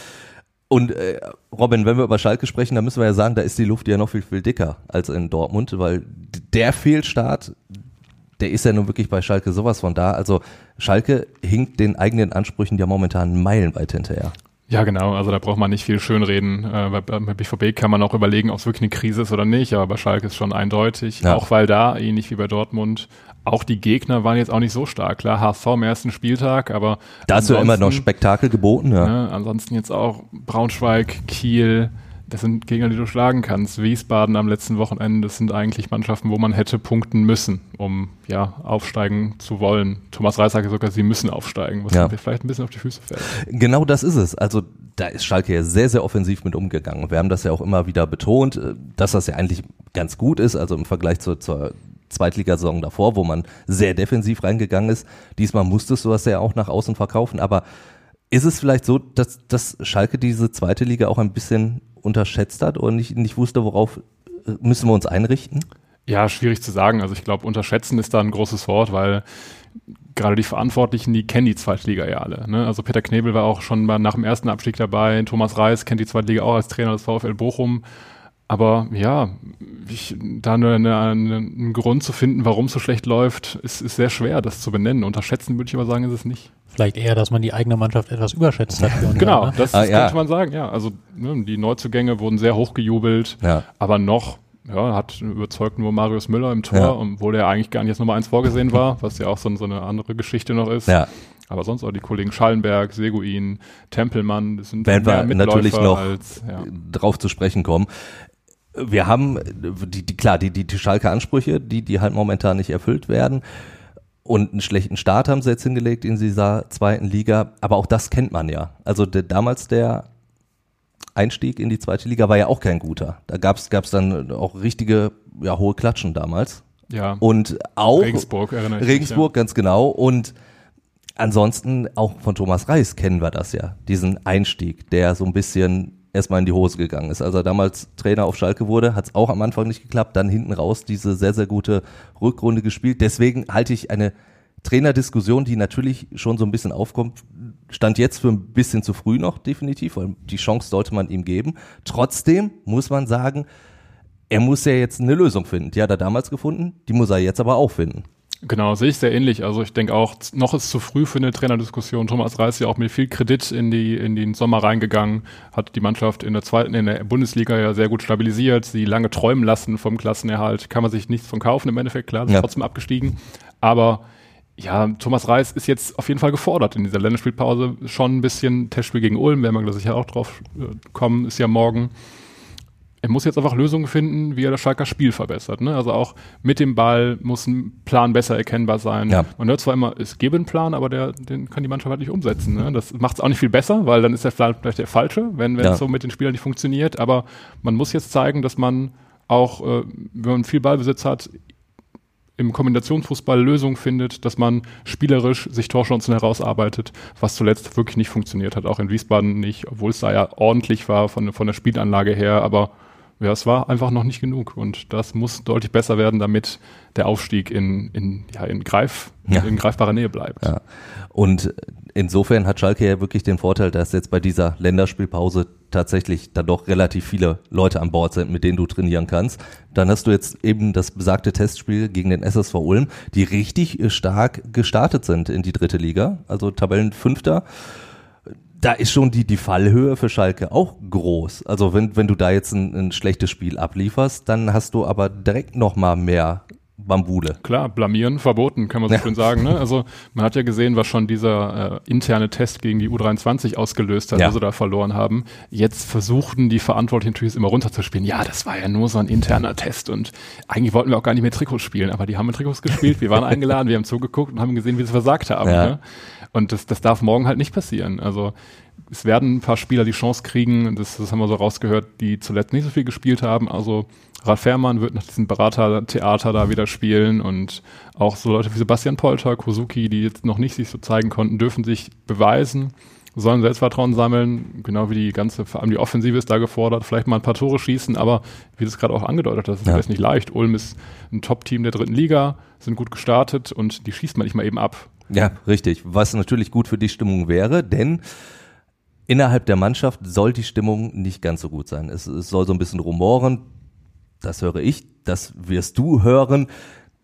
Und äh, Robin, wenn wir über Schalke sprechen, dann müssen wir ja sagen, da ist die Luft ja noch viel, viel dicker als in Dortmund, weil der Fehlstart, der ist ja nun wirklich bei Schalke sowas von da. Also Schalke hinkt den eigenen Ansprüchen ja momentan meilenweit hinterher. Ja, genau. Also da braucht man nicht viel schönreden. Äh, bei, bei BVB kann man auch überlegen, ob es wirklich eine Krise ist oder nicht. Aber bei Schalke ist schon eindeutig. Ja. Auch weil da, ähnlich wie bei Dortmund, auch die Gegner waren jetzt auch nicht so stark. Klar, HSV am ersten Spieltag, aber Da hast du ja immer noch Spektakel geboten, ja. ne, ansonsten jetzt auch Braunschweig, Kiel. Das sind Gegner, die du schlagen kannst. Wiesbaden am letzten Wochenende, das sind eigentlich Mannschaften, wo man hätte punkten müssen, um ja aufsteigen zu wollen. Thomas Reis sagt sogar, sie müssen aufsteigen, was Ja. mir vielleicht ein bisschen auf die Füße fällt. Genau das ist es. Also da ist Schalke ja sehr, sehr offensiv mit umgegangen. Wir haben das ja auch immer wieder betont, äh, dass das ja eigentlich ganz gut ist, also im Vergleich zur, zur Zweitligasaison davor, wo man sehr defensiv reingegangen ist. Diesmal musstest du das ja auch nach außen verkaufen, aber ist es vielleicht so, dass, dass Schalke diese zweite Liga auch ein bisschen unterschätzt hat oder nicht, nicht wusste, worauf äh, müssen wir uns einrichten? Ja, schwierig zu sagen. Also ich glaube, unterschätzen ist da ein großes Wort, weil gerade die Verantwortlichen, die kennen die Zweitliga ja alle. Ne? Also Peter Knebel war auch schon mal nach dem ersten Abstieg dabei. Thomas Reis kennt die Zweitliga auch als Trainer des VfL Bochum. Aber ja, ich, da eine, eine, einen Grund zu finden, warum es so schlecht läuft, ist, ist sehr schwer, das zu benennen. Unterschätzen würde ich aber sagen, ist es nicht. Vielleicht eher, dass man die eigene Mannschaft etwas überschätzt hat. genau, ne? das, das ah, ja. könnte man sagen, ja. Also ne, die Neuzugänge wurden sehr hochgejubelt, ja. aber noch ja, hat überzeugt nur Marius Müller im Tor, ja. obwohl er eigentlich gar nicht als Nummer eins vorgesehen war, was ja auch so, so eine andere Geschichte noch ist. Ja. Aber sonst auch die Kollegen Schallenberg, Seguin, Tempelmann, das sind Werden wir natürlich noch als, ja. drauf zu sprechen kommen. Wir haben die, die klar, die, die, die Schalke Ansprüche, die, die halt momentan nicht erfüllt werden. Und einen schlechten Start haben sie jetzt hingelegt in dieser zweiten Liga. Aber auch das kennt man ja. Also der, damals der Einstieg in die zweite Liga war ja auch kein guter. Da gab es dann auch richtige, ja, hohe Klatschen damals. Ja. Und auch Regensburg, erinnere ich Regensburg, mich, ja. ganz genau. Und ansonsten auch von Thomas Reis kennen wir das ja, diesen Einstieg, der so ein bisschen erstmal in die Hose gegangen ist. Als er damals Trainer auf Schalke wurde, hat es auch am Anfang nicht geklappt, dann hinten raus diese sehr, sehr gute Rückrunde gespielt. Deswegen halte ich eine Trainerdiskussion, die natürlich schon so ein bisschen aufkommt, stand jetzt für ein bisschen zu früh noch, definitiv, weil die Chance sollte man ihm geben. Trotzdem muss man sagen, er muss ja jetzt eine Lösung finden. Die hat er damals gefunden, die muss er jetzt aber auch finden. Genau, sehe ich sehr ähnlich. Also ich denke auch, noch ist zu früh für eine Trainerdiskussion. Thomas Reis ist ja auch mit viel Kredit in die in den Sommer reingegangen, hat die Mannschaft in der zweiten, in der Bundesliga ja sehr gut stabilisiert, sie lange träumen lassen vom Klassenerhalt. Kann man sich nichts von kaufen im Endeffekt, klar, sind ja. trotzdem abgestiegen. Aber ja, Thomas Reis ist jetzt auf jeden Fall gefordert in dieser Länderspielpause. Schon ein bisschen Testspiel gegen Ulm, werden wir sicher auch drauf äh, kommen, ist ja morgen. Er muss jetzt einfach Lösungen finden, wie er das Schalker Spiel verbessert. Ne? Also auch mit dem Ball muss ein Plan besser erkennbar sein. Ja. Man hört zwar immer, es gebe einen Plan, aber der, den kann die Mannschaft halt nicht umsetzen. Ne? Das macht es auch nicht viel besser, weil dann ist der Plan vielleicht der falsche, wenn es ja. so mit den Spielern nicht funktioniert. Aber man muss jetzt zeigen, dass man auch, äh, wenn man viel Ballbesitz hat, im Kombinationsfußball Lösungen findet, dass man spielerisch sich Torchancen herausarbeitet, was zuletzt wirklich nicht funktioniert hat, auch in Wiesbaden nicht, obwohl es da ja ordentlich war von, von der Spielanlage her, aber ja, es war einfach noch nicht genug und das muss deutlich besser werden, damit der Aufstieg in, in, ja, in, Greif, ja. in greifbarer Nähe bleibt. Ja. Und insofern hat Schalke ja wirklich den Vorteil, dass jetzt bei dieser Länderspielpause tatsächlich dann doch relativ viele Leute an Bord sind, mit denen du trainieren kannst. Dann hast du jetzt eben das besagte Testspiel gegen den SSV Ulm, die richtig stark gestartet sind in die dritte Liga, also Tabellenfünfter da ist schon die, die Fallhöhe für Schalke auch groß. Also wenn, wenn du da jetzt ein, ein schlechtes Spiel ablieferst, dann hast du aber direkt noch mal mehr Bambule. Klar, blamieren verboten, kann man so ja. schön sagen. Ne? Also man hat ja gesehen, was schon dieser äh, interne Test gegen die U23 ausgelöst hat, ja. wo sie da verloren haben. Jetzt versuchten die Verantwortlichen natürlich immer runterzuspielen. Ja, das war ja nur so ein interner Test und eigentlich wollten wir auch gar nicht mehr Trikots spielen, aber die haben mit Trikots gespielt, wir waren eingeladen, wir haben zugeguckt und haben gesehen, wie sie versagt haben. Ja. Ne? Und das, das darf morgen halt nicht passieren. Also es werden ein paar Spieler die Chance kriegen, das, das haben wir so rausgehört, die zuletzt nicht so viel gespielt haben. Also Ralf Fährmann wird nach diesem Beratertheater da wieder spielen und auch so Leute wie Sebastian Polter, Kozuki, die jetzt noch nicht sich so zeigen konnten, dürfen sich beweisen, sollen Selbstvertrauen sammeln, genau wie die ganze, vor allem die Offensive ist da gefordert, vielleicht mal ein paar Tore schießen, aber wie du es gerade auch angedeutet hast, ja. ist nicht leicht. Ulm ist ein Top-Team der dritten Liga, sind gut gestartet und die schießt man nicht mal eben ab. Ja, richtig. Was natürlich gut für die Stimmung wäre, denn innerhalb der Mannschaft soll die Stimmung nicht ganz so gut sein. Es, es soll so ein bisschen rumoren das höre ich, das wirst du hören.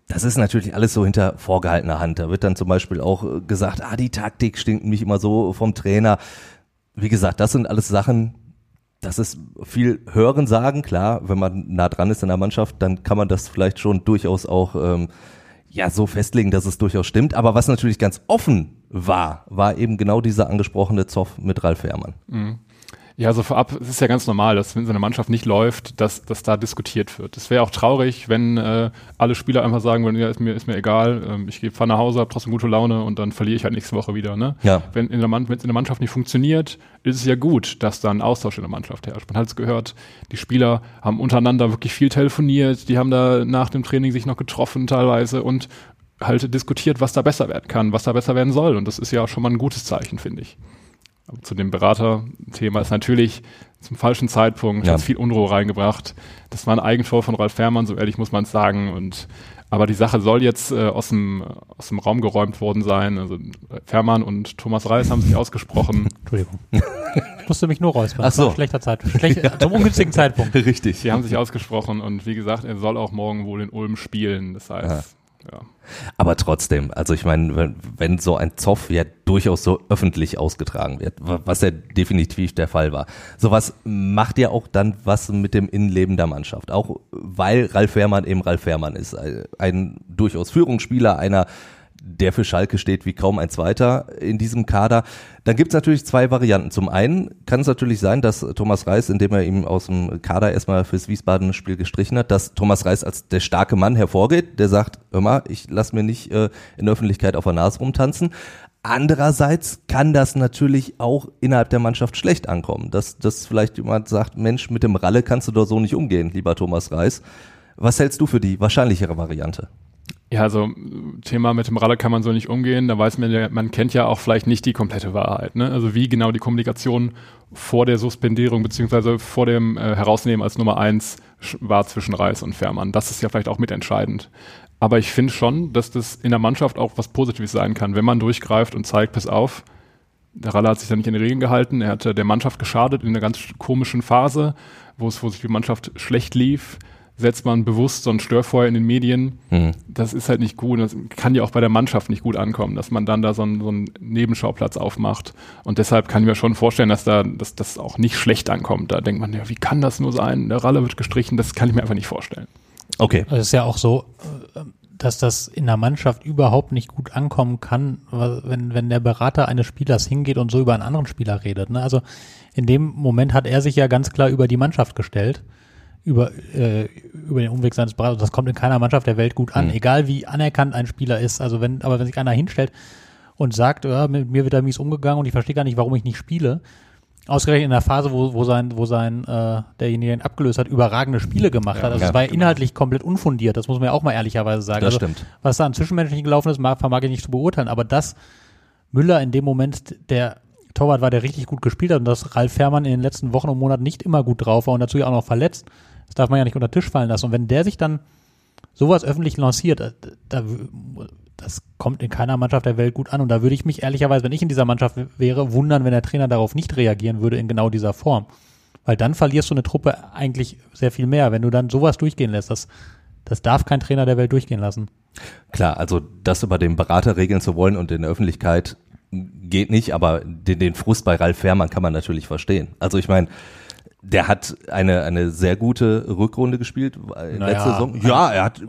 Das ist natürlich alles so hinter vorgehaltener Hand. Da wird dann zum Beispiel auch äh, gesagt, ah, die Taktik stinkt mich immer so vom Trainer. Wie gesagt, das sind alles Sachen, das ist viel Hören sagen, klar, wenn man nah dran ist in der Mannschaft, dann kann man das vielleicht schon durchaus auch ähm, ja so festlegen, dass es durchaus stimmt. Aber was natürlich ganz offen war, war eben genau dieser angesprochene Zoff mit Ralf Herrmann. Mhm. Ja, also vorab, es ist ja ganz normal, dass wenn so eine Mannschaft nicht läuft, dass, dass da diskutiert wird. Es wäre auch traurig, wenn äh, alle Spieler einfach sagen würden, ja, ist mir, ist mir egal, ähm, ich gehe fahr nach Hause, habe trotzdem gute Laune und dann verliere ich halt nächste Woche wieder. Ne? Ja. Wenn in der Mann- wenn es in der Mannschaft nicht funktioniert, ist es ja gut, dass da ein Austausch in der Mannschaft herrscht. Man hat es gehört, die Spieler haben untereinander wirklich viel telefoniert, die haben da nach dem Training sich noch getroffen teilweise und halt diskutiert, was da besser werden kann, was da besser werden soll. Und das ist ja schon mal ein gutes Zeichen, finde ich. Aber zu dem Berater-Thema ist natürlich zum falschen Zeitpunkt, Ja. hat viel Unruhe reingebracht. Das war ein Eigentor von Ralf Fährmann, so ehrlich muss man es sagen. Und aber die Sache soll jetzt äh, aus, dem, aus dem Raum geräumt worden sein. Also Fährmann und Thomas Reis haben sich ausgesprochen. Entschuldigung. Ich musste mich nur räuspern. Ach so. ein Schlechter Zeit. Schlecht, Zum ungünstigen Zeitpunkt. Richtig. Sie haben sich ausgesprochen und wie gesagt, er soll auch morgen wohl in Ulm spielen. Das heißt, ja. Aber trotzdem, also ich meine, wenn, wenn so ein Zoff ja durchaus so öffentlich ausgetragen wird, wa- was ja definitiv der Fall war, sowas macht ja auch dann was mit dem Innenleben der Mannschaft. Auch weil Ralf Fährmann eben Ralf Fährmann ist. Ein, ein durchaus Führungsspieler, einer, der für Schalke steht wie kaum ein zweiter in diesem Kader. Dann gibt es natürlich zwei Varianten. Zum einen kann es natürlich sein, dass Thomas Reis, indem er ihm aus dem Kader erstmal fürs Wiesbaden-Spiel gestrichen hat, dass Thomas Reis als der starke Mann hervorgeht, der sagt, hör mal, ich lass mir nicht äh, in der Öffentlichkeit auf der Nase rumtanzen. Andererseits kann das natürlich auch innerhalb der Mannschaft schlecht ankommen, dass, dass vielleicht jemand sagt, Mensch, mit dem Ralle kannst du doch so nicht umgehen, lieber Thomas Reis. Was hältst du für die wahrscheinlichere Variante? Ja, also Thema mit dem Ralle kann man so nicht umgehen. Da weiß man ja, man kennt ja auch vielleicht nicht die komplette Wahrheit. Ne? Also wie genau die Kommunikation vor der Suspendierung beziehungsweise vor dem äh, Herausnehmen als Nummer eins war zwischen Reis und Fährmann. Das ist ja vielleicht auch mitentscheidend. Aber ich finde schon, dass das in der Mannschaft auch was Positives sein kann, wenn man durchgreift und zeigt, pass auf, der Ralle hat sich da nicht in den Regeln gehalten. Er hat äh, der Mannschaft geschadet in einer ganz komischen Phase, wo es, wo sich die Mannschaft schlecht lief. Setzt man bewusst so ein Störfeuer in den Medien. Hm. Das ist halt nicht gut. Das kann ja auch bei der Mannschaft nicht gut ankommen, dass man dann da so einen, so einen Nebenschauplatz aufmacht. Und deshalb kann ich mir schon vorstellen, dass da, dass das auch nicht schlecht ankommt. Da denkt man, ja, wie kann das nur sein? Der Ralle wird gestrichen. Das kann ich mir einfach nicht vorstellen. Okay. Es ist ja auch so, äh, dass das in der Mannschaft überhaupt nicht gut ankommen kann, wenn, wenn der Berater eines Spielers hingeht und so über einen anderen Spieler redet. Ne? Also in dem Moment hat er sich ja ganz klar über die Mannschaft gestellt, über, äh, über den Umweg seines Beraters. Das kommt in keiner Mannschaft der Welt gut an, Mhm. egal wie anerkannt ein Spieler ist. Also wenn, aber wenn sich einer hinstellt und sagt, ja, mit mir wird er mies umgegangen und ich verstehe gar nicht, warum ich nicht spiele, ausgerechnet in der Phase, wo, wo sein, wo sein äh, derjenige, der ihn abgelöst hat, überragende Spiele gemacht hat. Also Ja, es war ja genau. inhaltlich komplett unfundiert, das muss man ja auch mal ehrlicherweise sagen. Das also, stimmt. Was da an Zwischenmenschlichen gelaufen ist, mag, vermag ich nicht zu beurteilen, aber dass Müller in dem Moment der Torwart war, der richtig gut gespielt hat und dass Ralf Fährmann in den letzten Wochen und Monaten nicht immer gut drauf war und dazu ja auch noch verletzt, das darf man ja nicht unter den Tisch fallen lassen. Und wenn der sich dann sowas öffentlich lanciert, äh, da, das kommt in keiner Mannschaft der Welt gut an. Und da würde ich mich ehrlicherweise, wenn ich in dieser Mannschaft wäre, wundern, wenn der Trainer darauf nicht reagieren würde in genau dieser Form. Weil dann verlierst du eine Truppe eigentlich sehr viel mehr, wenn du dann sowas durchgehen lässt. Das, das darf kein Trainer der Welt durchgehen lassen. Klar, also das über den Berater regeln zu wollen und in der Öffentlichkeit geht nicht, aber den, den Frust bei Ralf Fährmann kann man natürlich verstehen. Also ich meine, der hat eine, eine sehr gute Rückrunde gespielt äh, Naja, letzte Saison. ein- Ja, er hat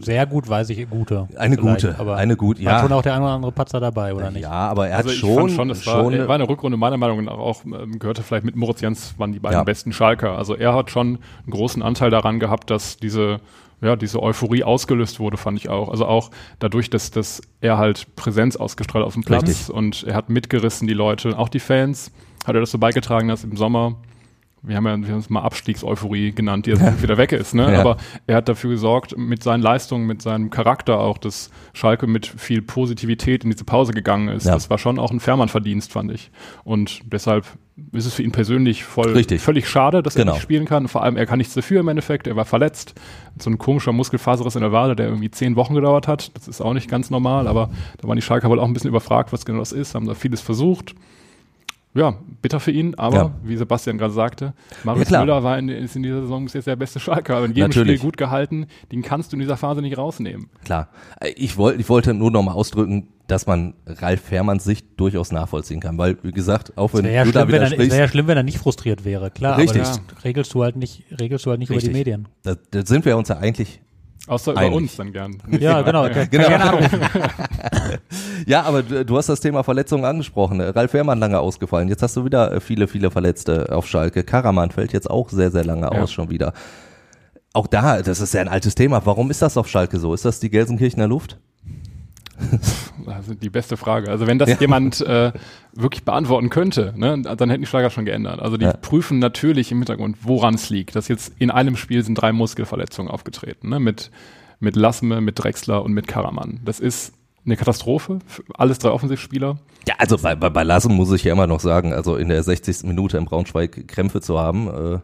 sehr gut weiß ich, gute. eine gute, aber eine gute, war ja. schon auch der ein oder andere Patzer dabei, oder nicht? Ja, aber er hat Also ich schon, fand schon, das war, schon war eine Rückrunde meiner Meinung nach auch, ähm, gehörte vielleicht mit Moritz Jens, waren die beiden Ja. besten Schalker. Also er hat schon einen großen Anteil daran gehabt, dass diese, ja, diese Euphorie ausgelöst wurde, fand ich auch. Also auch dadurch, dass, dass er halt Präsenz ausgestrahlt auf dem Platz Richtig. und er hat mitgerissen, die Leute, auch die Fans, hat er das so beigetragen, dass im Sommer wir haben ja wir haben es mal Abstiegseuphorie genannt, die jetzt wieder weg ist, ne? Ja. Aber er hat dafür gesorgt, mit seinen Leistungen, mit seinem Charakter auch, dass Schalke mit viel Positivität in diese Pause gegangen ist. Ja. Das war schon auch ein Fährmann-Verdienst, fand ich. Und deshalb ist es für ihn persönlich voll, Richtig. völlig schade, dass Genau. er nicht spielen kann. Vor allem, er kann nichts dafür im Endeffekt. Er war verletzt. So ein komischer Muskelfaserriss in der Wade, der irgendwie zehn Wochen gedauert hat. Das ist auch nicht ganz normal, aber da waren die Schalker wohl auch ein bisschen überfragt, was genau das ist, haben da vieles versucht. Ja, bitter für ihn, aber Ja. wie Sebastian gerade sagte, Marius klar. Müller war in, ist in dieser Saison bis jetzt der beste Schalker. In jedem Natürlich. Spiel gut gehalten, den kannst du in dieser Phase nicht rausnehmen. Klar. Ich wollte, ich wollte nur noch mal ausdrücken, dass man Ralf Fährmanns Sicht durchaus nachvollziehen kann, weil, wie gesagt, auch wenn ja, du da schlimm, wenn er, es wäre ja schlimm, wenn er nicht frustriert wäre, klar. Richtig. Aber das regelst du halt nicht, regelst du halt nicht Richtig. über die Medien. da, da sind wir uns ja eigentlich Außer über Einig. uns dann gern. Ja, genau. Kann, Genau. Kann gerne anrufen. ja, aber du, du, hast das Thema Verletzungen angesprochen. Ralf Wehrmann lange ausgefallen. Jetzt hast du wieder äh, viele, viele Verletzte auf Schalke. Karaman fällt jetzt auch sehr, sehr lange ja. aus schon wieder. Auch da, das ist ja ein altes Thema. Warum ist das auf Schalke so? Ist das die Gelsenkirchener Luft? Also die beste Frage. Also wenn das ja. jemand äh, wirklich beantworten könnte, ne, dann hätten die Schlager schon geändert. Also die ja. prüfen natürlich im Hintergrund, woran es liegt. Dass jetzt in einem Spiel sind drei Muskelverletzungen aufgetreten, ne, mit mit Lassme, mit Drexler und mit Karaman. Das ist eine Katastrophe. Alles drei Offensivspieler. Ja, also bei, bei, bei Lassen muss ich ja immer noch sagen, also in der 60. Minute im Braunschweig Krämpfe zu haben, äh,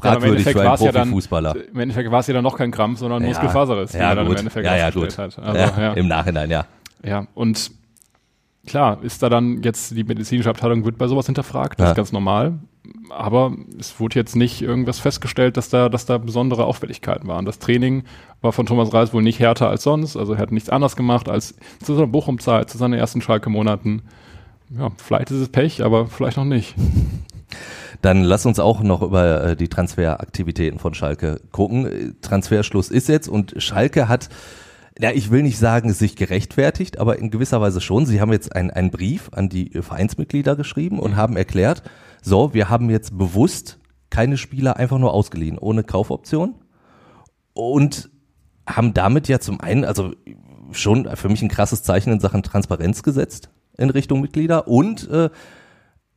fragwürdig ja, für einen Profifußballer. Ja Im Endeffekt war es ja dann noch kein Krampf, sondern ja, Muskelfaserriss, ja, dann gut. im Endeffekt ja, ja, gut. hat. Also, ja, ja. Im Nachhinein, ja. Ja, und klar, ist da dann jetzt die medizinische Abteilung wird bei sowas hinterfragt, das ist ganz normal aber es wurde jetzt nicht irgendwas festgestellt, dass da, dass da besondere Auffälligkeiten waren. Das Training war von Thomas Reis wohl nicht härter als sonst, also er hat nichts anderes gemacht als zu seiner Bochum-Zeit, zu seinen ersten Schalke-Monaten. Ja, vielleicht ist es Pech, aber vielleicht noch nicht. Dann lass uns auch noch über äh, die Transferaktivitäten von Schalke gucken. Transferschluss ist jetzt und Schalke hat ja, ich will nicht sagen, sich gerechtfertigt, aber in gewisser Weise schon. Sie haben jetzt einen Brief an die Vereinsmitglieder geschrieben und mhm. haben erklärt, so, wir haben jetzt bewusst keine Spieler einfach nur ausgeliehen, ohne Kaufoption. Und haben damit ja zum einen, also schon für mich ein krasses Zeichen in Sachen Transparenz gesetzt in Richtung Mitglieder und äh,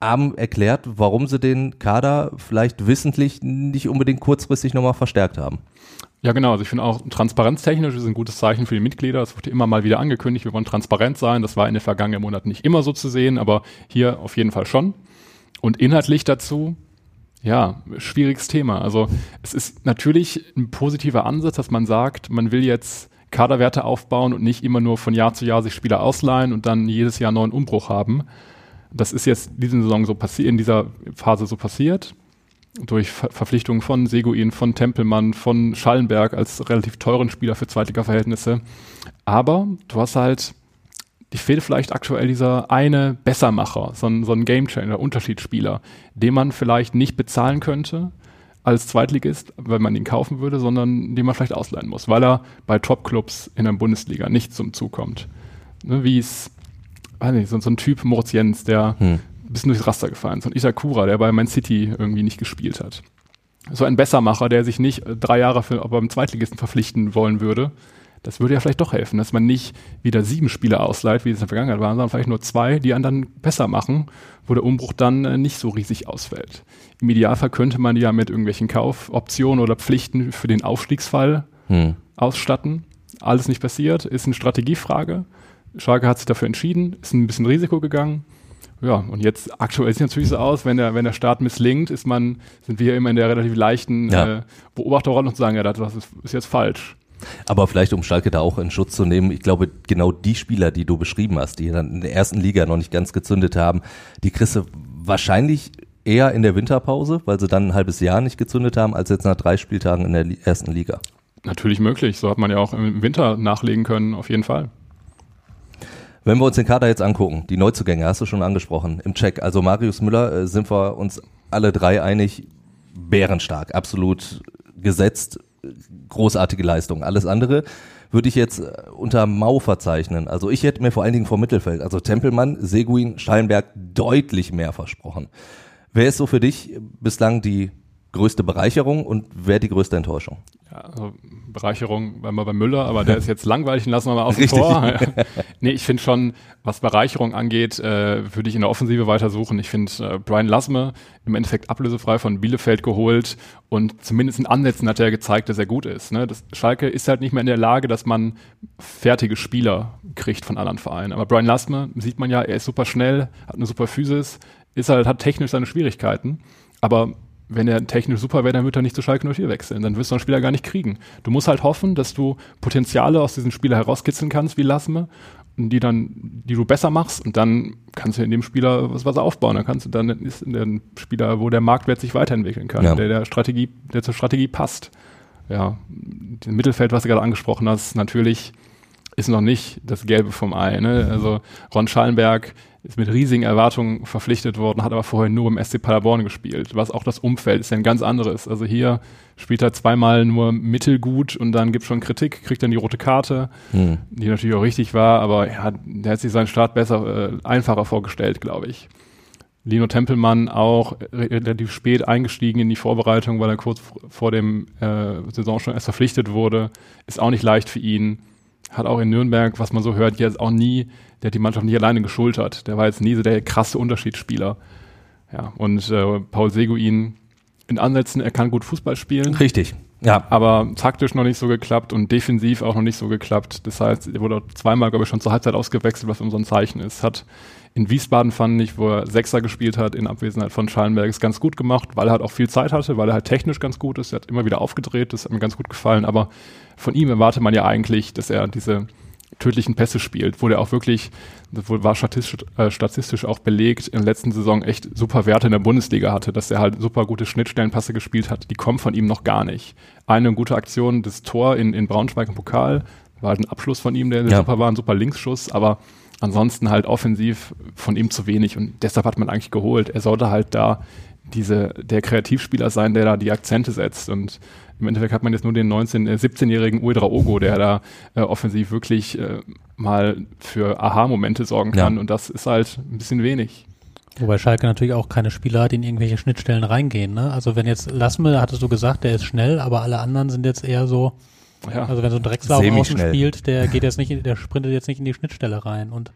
haben erklärt, warum sie den Kader vielleicht wissentlich nicht unbedingt kurzfristig nochmal verstärkt haben. Ja, genau. Also ich finde auch transparenztechnisch ist ein gutes Zeichen für die Mitglieder. Es wurde immer mal wieder angekündigt, wir wollen transparent sein. Das war in den vergangenen Monaten nicht immer so zu sehen, aber hier auf jeden Fall schon. Und inhaltlich dazu, ja, schwieriges Thema. Also es ist natürlich ein positiver Ansatz, dass man sagt, man will jetzt Kaderwerte aufbauen und nicht immer nur von Jahr zu Jahr sich Spieler ausleihen und dann jedes Jahr einen neuen Umbruch haben. Das ist jetzt in dieser Saison so passiert, in dieser Phase so passiert. Durch Ver Verpflichtungen von Seguin, von Tempelmann, von Schallenberg als relativ teuren Spieler für Zweitliga-Verhältnisse. Aber du hast halt die fehlt vielleicht aktuell dieser eine Bessermacher, so ein, so ein Gamechanger, Unterschiedsspieler, den man vielleicht nicht bezahlen könnte als Zweitligist, wenn man ihn kaufen würde, sondern den man vielleicht ausleihen muss, weil er bei Topclubs in der Bundesliga nicht zum Zug kommt. Ne, wie es, weiß nicht, so, so, ein Typ Moritz Jens, der hm. ein bisschen durchs Raster gefallen ist, so ein Itakura, der bei Man City irgendwie nicht gespielt hat. So ein Bessermacher, der sich nicht drei Jahre für, beim Zweitligisten verpflichten wollen würde, das würde ja vielleicht doch helfen, dass man nicht wieder sieben Spieler ausleiht, wie es in der Vergangenheit war, sondern vielleicht nur zwei, die einen dann besser machen, wo der Umbruch dann äh, nicht so riesig ausfällt. Im Idealfall könnte man die ja mit irgendwelchen Kaufoptionen oder Pflichten für den Aufstiegsfall hm. ausstatten. Alles nicht passiert, ist eine Strategiefrage. Schalke hat sich dafür entschieden, ist ein bisschen Risiko gegangen. Ja, und jetzt aktuell sieht es natürlich so aus, wenn der, wenn der Start misslingt, ist man, sind wir immer in der relativ leichten ja. äh, Beobachterrolle und sagen, ja, das ist, ist jetzt falsch. Aber vielleicht, um Schalke da auch in Schutz zu nehmen, ich glaube, genau die Spieler, die du beschrieben hast, die dann in der ersten Liga noch nicht ganz gezündet haben, die kriegst du wahrscheinlich eher in der Winterpause, weil sie dann ein halbes Jahr nicht gezündet haben, als jetzt nach drei Spieltagen in der ersten Liga. Natürlich möglich. So hat man ja auch im Winter nachlegen können, auf jeden Fall. Wenn wir uns den Kader jetzt angucken, die Neuzugänge hast du schon angesprochen, im Check. Also Marius Müller äh, sind wir uns alle drei einig, bärenstark, absolut gesetzt, großartige Leistung. Alles andere würde ich jetzt äh, unter Mau verzeichnen. Also ich hätte mir vor allen Dingen vom Mittelfeld, also Tempelmann, Seguin, Steinberg deutlich mehr versprochen. Wer ist so für dich bislang die größte Bereicherung und wer die größte Enttäuschung? Ja, also Bereicherung war mal bei Müller, aber der ist jetzt langweilig, lassen wir mal außen vor. nee, ich finde schon, was Bereicherung angeht, äh, würde ich in der Offensive weiter suchen. Ich finde äh, Brian Lasme im Endeffekt ablösefrei von Bielefeld geholt und zumindest in Ansätzen hat er gezeigt, dass er gut ist. Ne? Das, Schalke ist halt nicht mehr in der Lage, dass man fertige Spieler kriegt von anderen Vereinen. Aber Brian Lasme sieht man ja, er ist super schnell, hat eine super Physis, ist halt, hat technisch seine Schwierigkeiten. Aber wenn er technisch super wäre, dann wird er nicht zu Schalke 04 wechseln. Dann wirst du einen Spieler gar nicht kriegen. Du musst halt hoffen, dass du Potenziale aus diesem Spieler herauskitzeln kannst, wie Lasme, die dann, die du besser machst und dann kannst du in dem Spieler was, was aufbauen. Dann kannst du dann ist der Spieler, wo der Marktwert sich weiterentwickeln kann, ja. der der Strategie, der zur Strategie passt. Ja, das Mittelfeld, was du gerade angesprochen hast, natürlich ist noch nicht das Gelbe vom Ei. Ne? Also Ron Schallenberg, ist mit riesigen Erwartungen verpflichtet worden, hat aber vorher nur im SC Paderborn gespielt, was auch das Umfeld ist ja ein ganz anderes. Also hier spielt er zweimal nur mittelgut und dann gibt schon Kritik, kriegt dann die rote Karte, hm. die natürlich auch richtig war, aber ja, der hat sich seinen Start besser, äh, einfacher vorgestellt, glaube ich. Lino Tempelmann auch relativ spät eingestiegen in die Vorbereitung, weil er kurz vor dem äh, Saison schon erst verpflichtet wurde. Ist auch nicht leicht für ihn. Hat auch in Nürnberg, was man so hört, jetzt auch nie, der hat die Mannschaft nicht alleine geschultert. Der war jetzt nie so der krasse Unterschiedsspieler. Ja, und äh, Paul Seguin in Ansätzen, er kann gut Fußball spielen. Richtig. Ja. Aber taktisch noch nicht so geklappt und defensiv auch noch nicht so geklappt. Das heißt, er wurde zweimal, glaube ich, schon zur Halbzeit ausgewechselt, was um so ein Zeichen ist. Hat in Wiesbaden fand ich, wo er Sechser gespielt hat, in Abwesenheit von Schallenberg, ist ganz gut gemacht, weil er halt auch viel Zeit hatte, weil er halt technisch ganz gut ist. Er hat immer wieder aufgedreht, das hat mir ganz gut gefallen. Aber von ihm erwartet man ja eigentlich, dass er diese tödlichen Pässe spielt, wo der auch wirklich, das war statistisch, äh, statistisch auch belegt, in der letzten Saison echt super Werte in der Bundesliga hatte, dass er halt super gute Schnittstellenpasse gespielt hat. Die kommen von ihm noch gar nicht. Eine gute Aktion, das Tor in, in Braunschweig im Pokal, war halt ein Abschluss von ihm, der ja. super war, ein super Linksschuss, aber ansonsten halt offensiv von ihm zu wenig und deshalb hat man eigentlich geholt. Er sollte halt da diese, der Kreativspieler sein, der da die Akzente setzt und im Endeffekt hat man jetzt nur den 19, äh, 17-jährigen Uedraogo, der da äh, offensiv wirklich äh, mal für Aha-Momente sorgen kann ja. und das ist halt ein bisschen wenig. Wobei Schalke natürlich auch keine Spieler hat, die in irgendwelche Schnittstellen reingehen. Ne? Also wenn jetzt Lassme, hattest du gesagt, der ist schnell, aber alle anderen sind jetzt eher so, ja. Also wenn so ein Drecksau außen spielt, der geht jetzt nicht, der sprintet jetzt nicht in die Schnittstelle rein und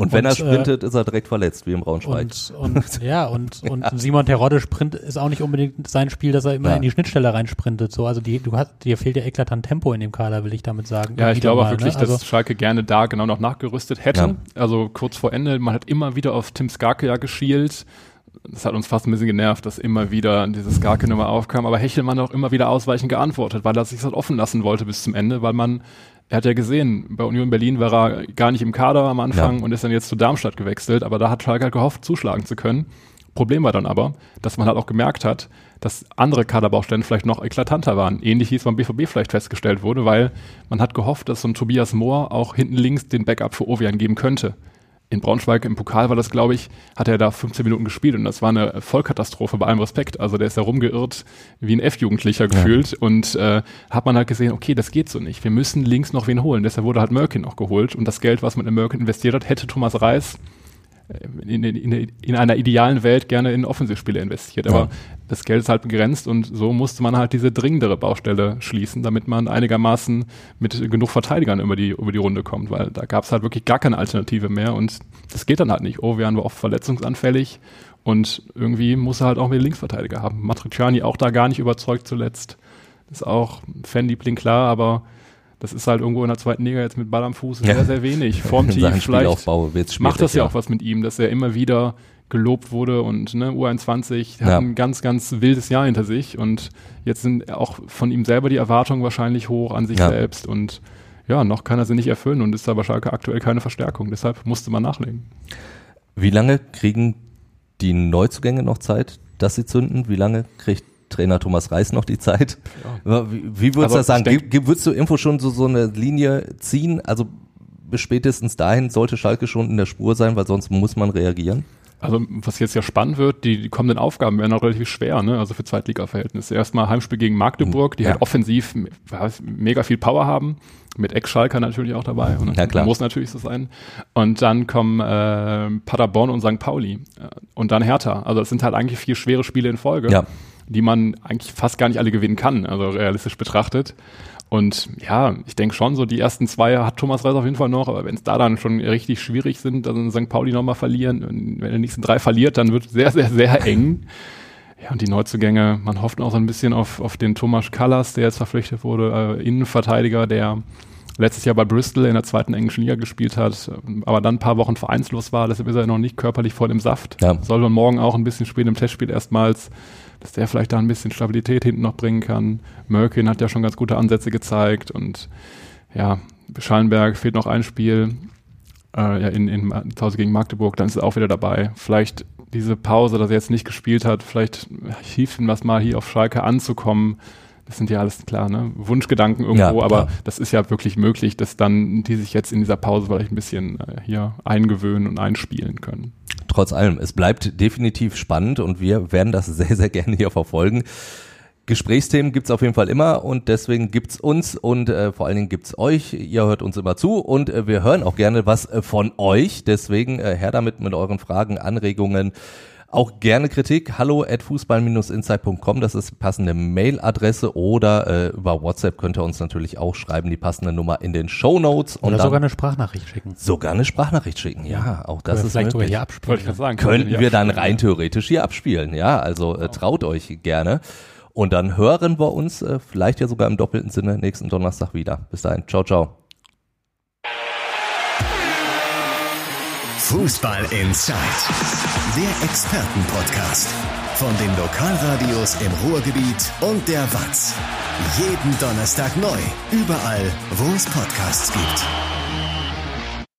und wenn und, er sprintet, äh, ist er direkt verletzt, wie im Braunschweig. Und, und ja, und, und ja. Simon Terodde sprint ist auch nicht unbedingt sein Spiel, dass er immer ja. in die Schnittstelle reinsprintet. So, also die, du hast, dir fehlt ja eklatant Tempo in dem Kader, will ich damit sagen. Ja, ich glaube auch wirklich, ne? also, dass Schalke gerne da genau noch nachgerüstet hätte. Ja. Also kurz vor Ende, man hat immer wieder auf Tim Skarke ja geschielt das hat uns fast ein bisschen genervt, dass immer wieder diese Skarke-Nummer aufkam, aber Hechelmann auch immer wieder ausweichend geantwortet, weil er sich das offen lassen wollte bis zum Ende, weil man, er hat ja gesehen, bei Union Berlin war er gar nicht im Kader am Anfang ja. und ist dann jetzt zu Darmstadt gewechselt, aber da hat Schalke halt gehofft, zuschlagen zu können. Problem war dann aber, dass man halt auch gemerkt hat, dass andere Kaderbaustellen vielleicht noch eklatanter waren. Ähnlich wie es beim BVB vielleicht festgestellt wurde, weil man hat gehofft, dass so ein Tobias Mohr auch hinten links den Backup für Ovian geben könnte in Braunschweig im Pokal war das, glaube ich, hat er da 15 Minuten gespielt und das war eine Vollkatastrophe bei allem Respekt. Also der ist da rumgeirrt wie ein F-Jugendlicher gefühlt ja. und äh, hat man halt gesehen, okay, das geht so nicht. Wir müssen links noch wen holen. Deshalb wurde halt Merkin noch geholt und das Geld, was man in Merkin investiert hat, hätte Thomas Reis in, in, in, einer idealen Welt gerne in Offensivspiele investiert. Aber ja. das Geld ist halt begrenzt und so musste man halt diese dringendere Baustelle schließen, damit man einigermaßen mit genug Verteidigern über die, über die Runde kommt, weil da gab es halt wirklich gar keine Alternative mehr und das geht dann halt nicht. Ovean war oft verletzungsanfällig und irgendwie muss er halt auch wieder Linksverteidiger haben. Matriciani auch da gar nicht überzeugt zuletzt. Ist auch Fanliebling klar, aber das ist halt irgendwo in der zweiten Liga jetzt mit Ball am Fuß ja. sehr, sehr wenig. Formtief vielleicht macht das ja auch was mit ihm, dass er immer wieder gelobt wurde und ne, U21 hat ja. ein ganz, ganz wildes Jahr hinter sich und jetzt sind auch von ihm selber die Erwartungen wahrscheinlich hoch an sich ja. selbst und ja, noch kann er sie nicht erfüllen und ist da wahrscheinlich aktuell keine Verstärkung. Deshalb musste man nachlegen. Wie lange kriegen die Neuzugänge noch Zeit, dass sie zünden? Wie lange kriegt Trainer Thomas Reis noch die Zeit. Ja. Wie, wie würdest du das sagen? Denk, würdest du irgendwo schon so, so eine Linie ziehen? Also bis spätestens dahin sollte Schalke schon in der Spur sein, weil sonst muss man reagieren? Also was jetzt ja spannend wird, die, die kommenden Aufgaben werden auch relativ schwer, ne? also für Zweitliga-Verhältnisse. Erstmal Heimspiel gegen Magdeburg, die ja. halt offensiv mega viel Power haben, mit Ex-Schalker natürlich auch dabei. Und ja, klar. Muss natürlich so sein. Und dann kommen äh, Paderborn und St. Pauli und dann Hertha. Also das sind halt eigentlich vier schwere Spiele in Folge. Ja die man eigentlich fast gar nicht alle gewinnen kann, also realistisch betrachtet. Und ja, ich denke schon, so die ersten zwei hat Thomas Reis auf jeden Fall noch, aber wenn es da dann schon richtig schwierig sind, dann St. Pauli nochmal verlieren, wenn er die nächsten drei verliert, dann wird sehr, sehr, sehr eng. Ja, und die Neuzugänge, man hofft auch so ein bisschen auf, auf den Thomas Callas, der jetzt verpflichtet wurde, äh, Innenverteidiger, der letztes Jahr bei Bristol in der zweiten englischen Liga gespielt hat, aber dann ein paar Wochen vereinslos war, deshalb ist er noch nicht körperlich voll im Saft. Ja. Soll man morgen auch ein bisschen spät im Testspiel erstmals dass der vielleicht da ein bisschen Stabilität hinten noch bringen kann. Merkin hat ja schon ganz gute Ansätze gezeigt und ja, Schallenberg fehlt noch ein Spiel äh, ja, in, in zu Hause gegen Magdeburg, dann ist er auch wieder dabei. Vielleicht diese Pause, dass er jetzt nicht gespielt hat, vielleicht hilft ihm das mal hier auf Schalke anzukommen, das sind ja alles klar, ne? Wunschgedanken irgendwo, Ja, aber das ist ja wirklich möglich, dass dann die sich jetzt in dieser Pause vielleicht ein bisschen äh, hier eingewöhnen und einspielen können. Trotz allem, es bleibt definitiv spannend und wir werden das sehr, sehr gerne hier verfolgen. Gesprächsthemen gibt's auf jeden Fall immer und deswegen gibt's uns und äh, vor allen Dingen gibt's euch. Ihr hört uns immer zu und äh, wir hören auch gerne was äh, von euch. Deswegen äh, her damit mit euren Fragen, Anregungen. Auch gerne Kritik. Hallo at fußball-insight.com, das ist die passende Mailadresse oder äh, über WhatsApp könnt ihr uns natürlich auch schreiben, die passende Nummer in den Show Notes Oder dann sogar eine Sprachnachricht schicken. sogar eine Sprachnachricht schicken. Ja, auch das Oder ist vielleicht sogar möglich hier Wollte abspielen. ich sagen. könnten ja, wir dann rein theoretisch hier abspielen. Ja, also äh, traut euch gerne. Und dann hören wir uns äh, vielleicht ja sogar im doppelten Sinne nächsten Donnerstag wieder. Bis dahin. Ciao, ciao. Fußball Inside, der Expertenpodcast von den Lokalradios im Ruhrgebiet und der WAZ. Jeden Donnerstag neu, überall, wo es Podcasts gibt.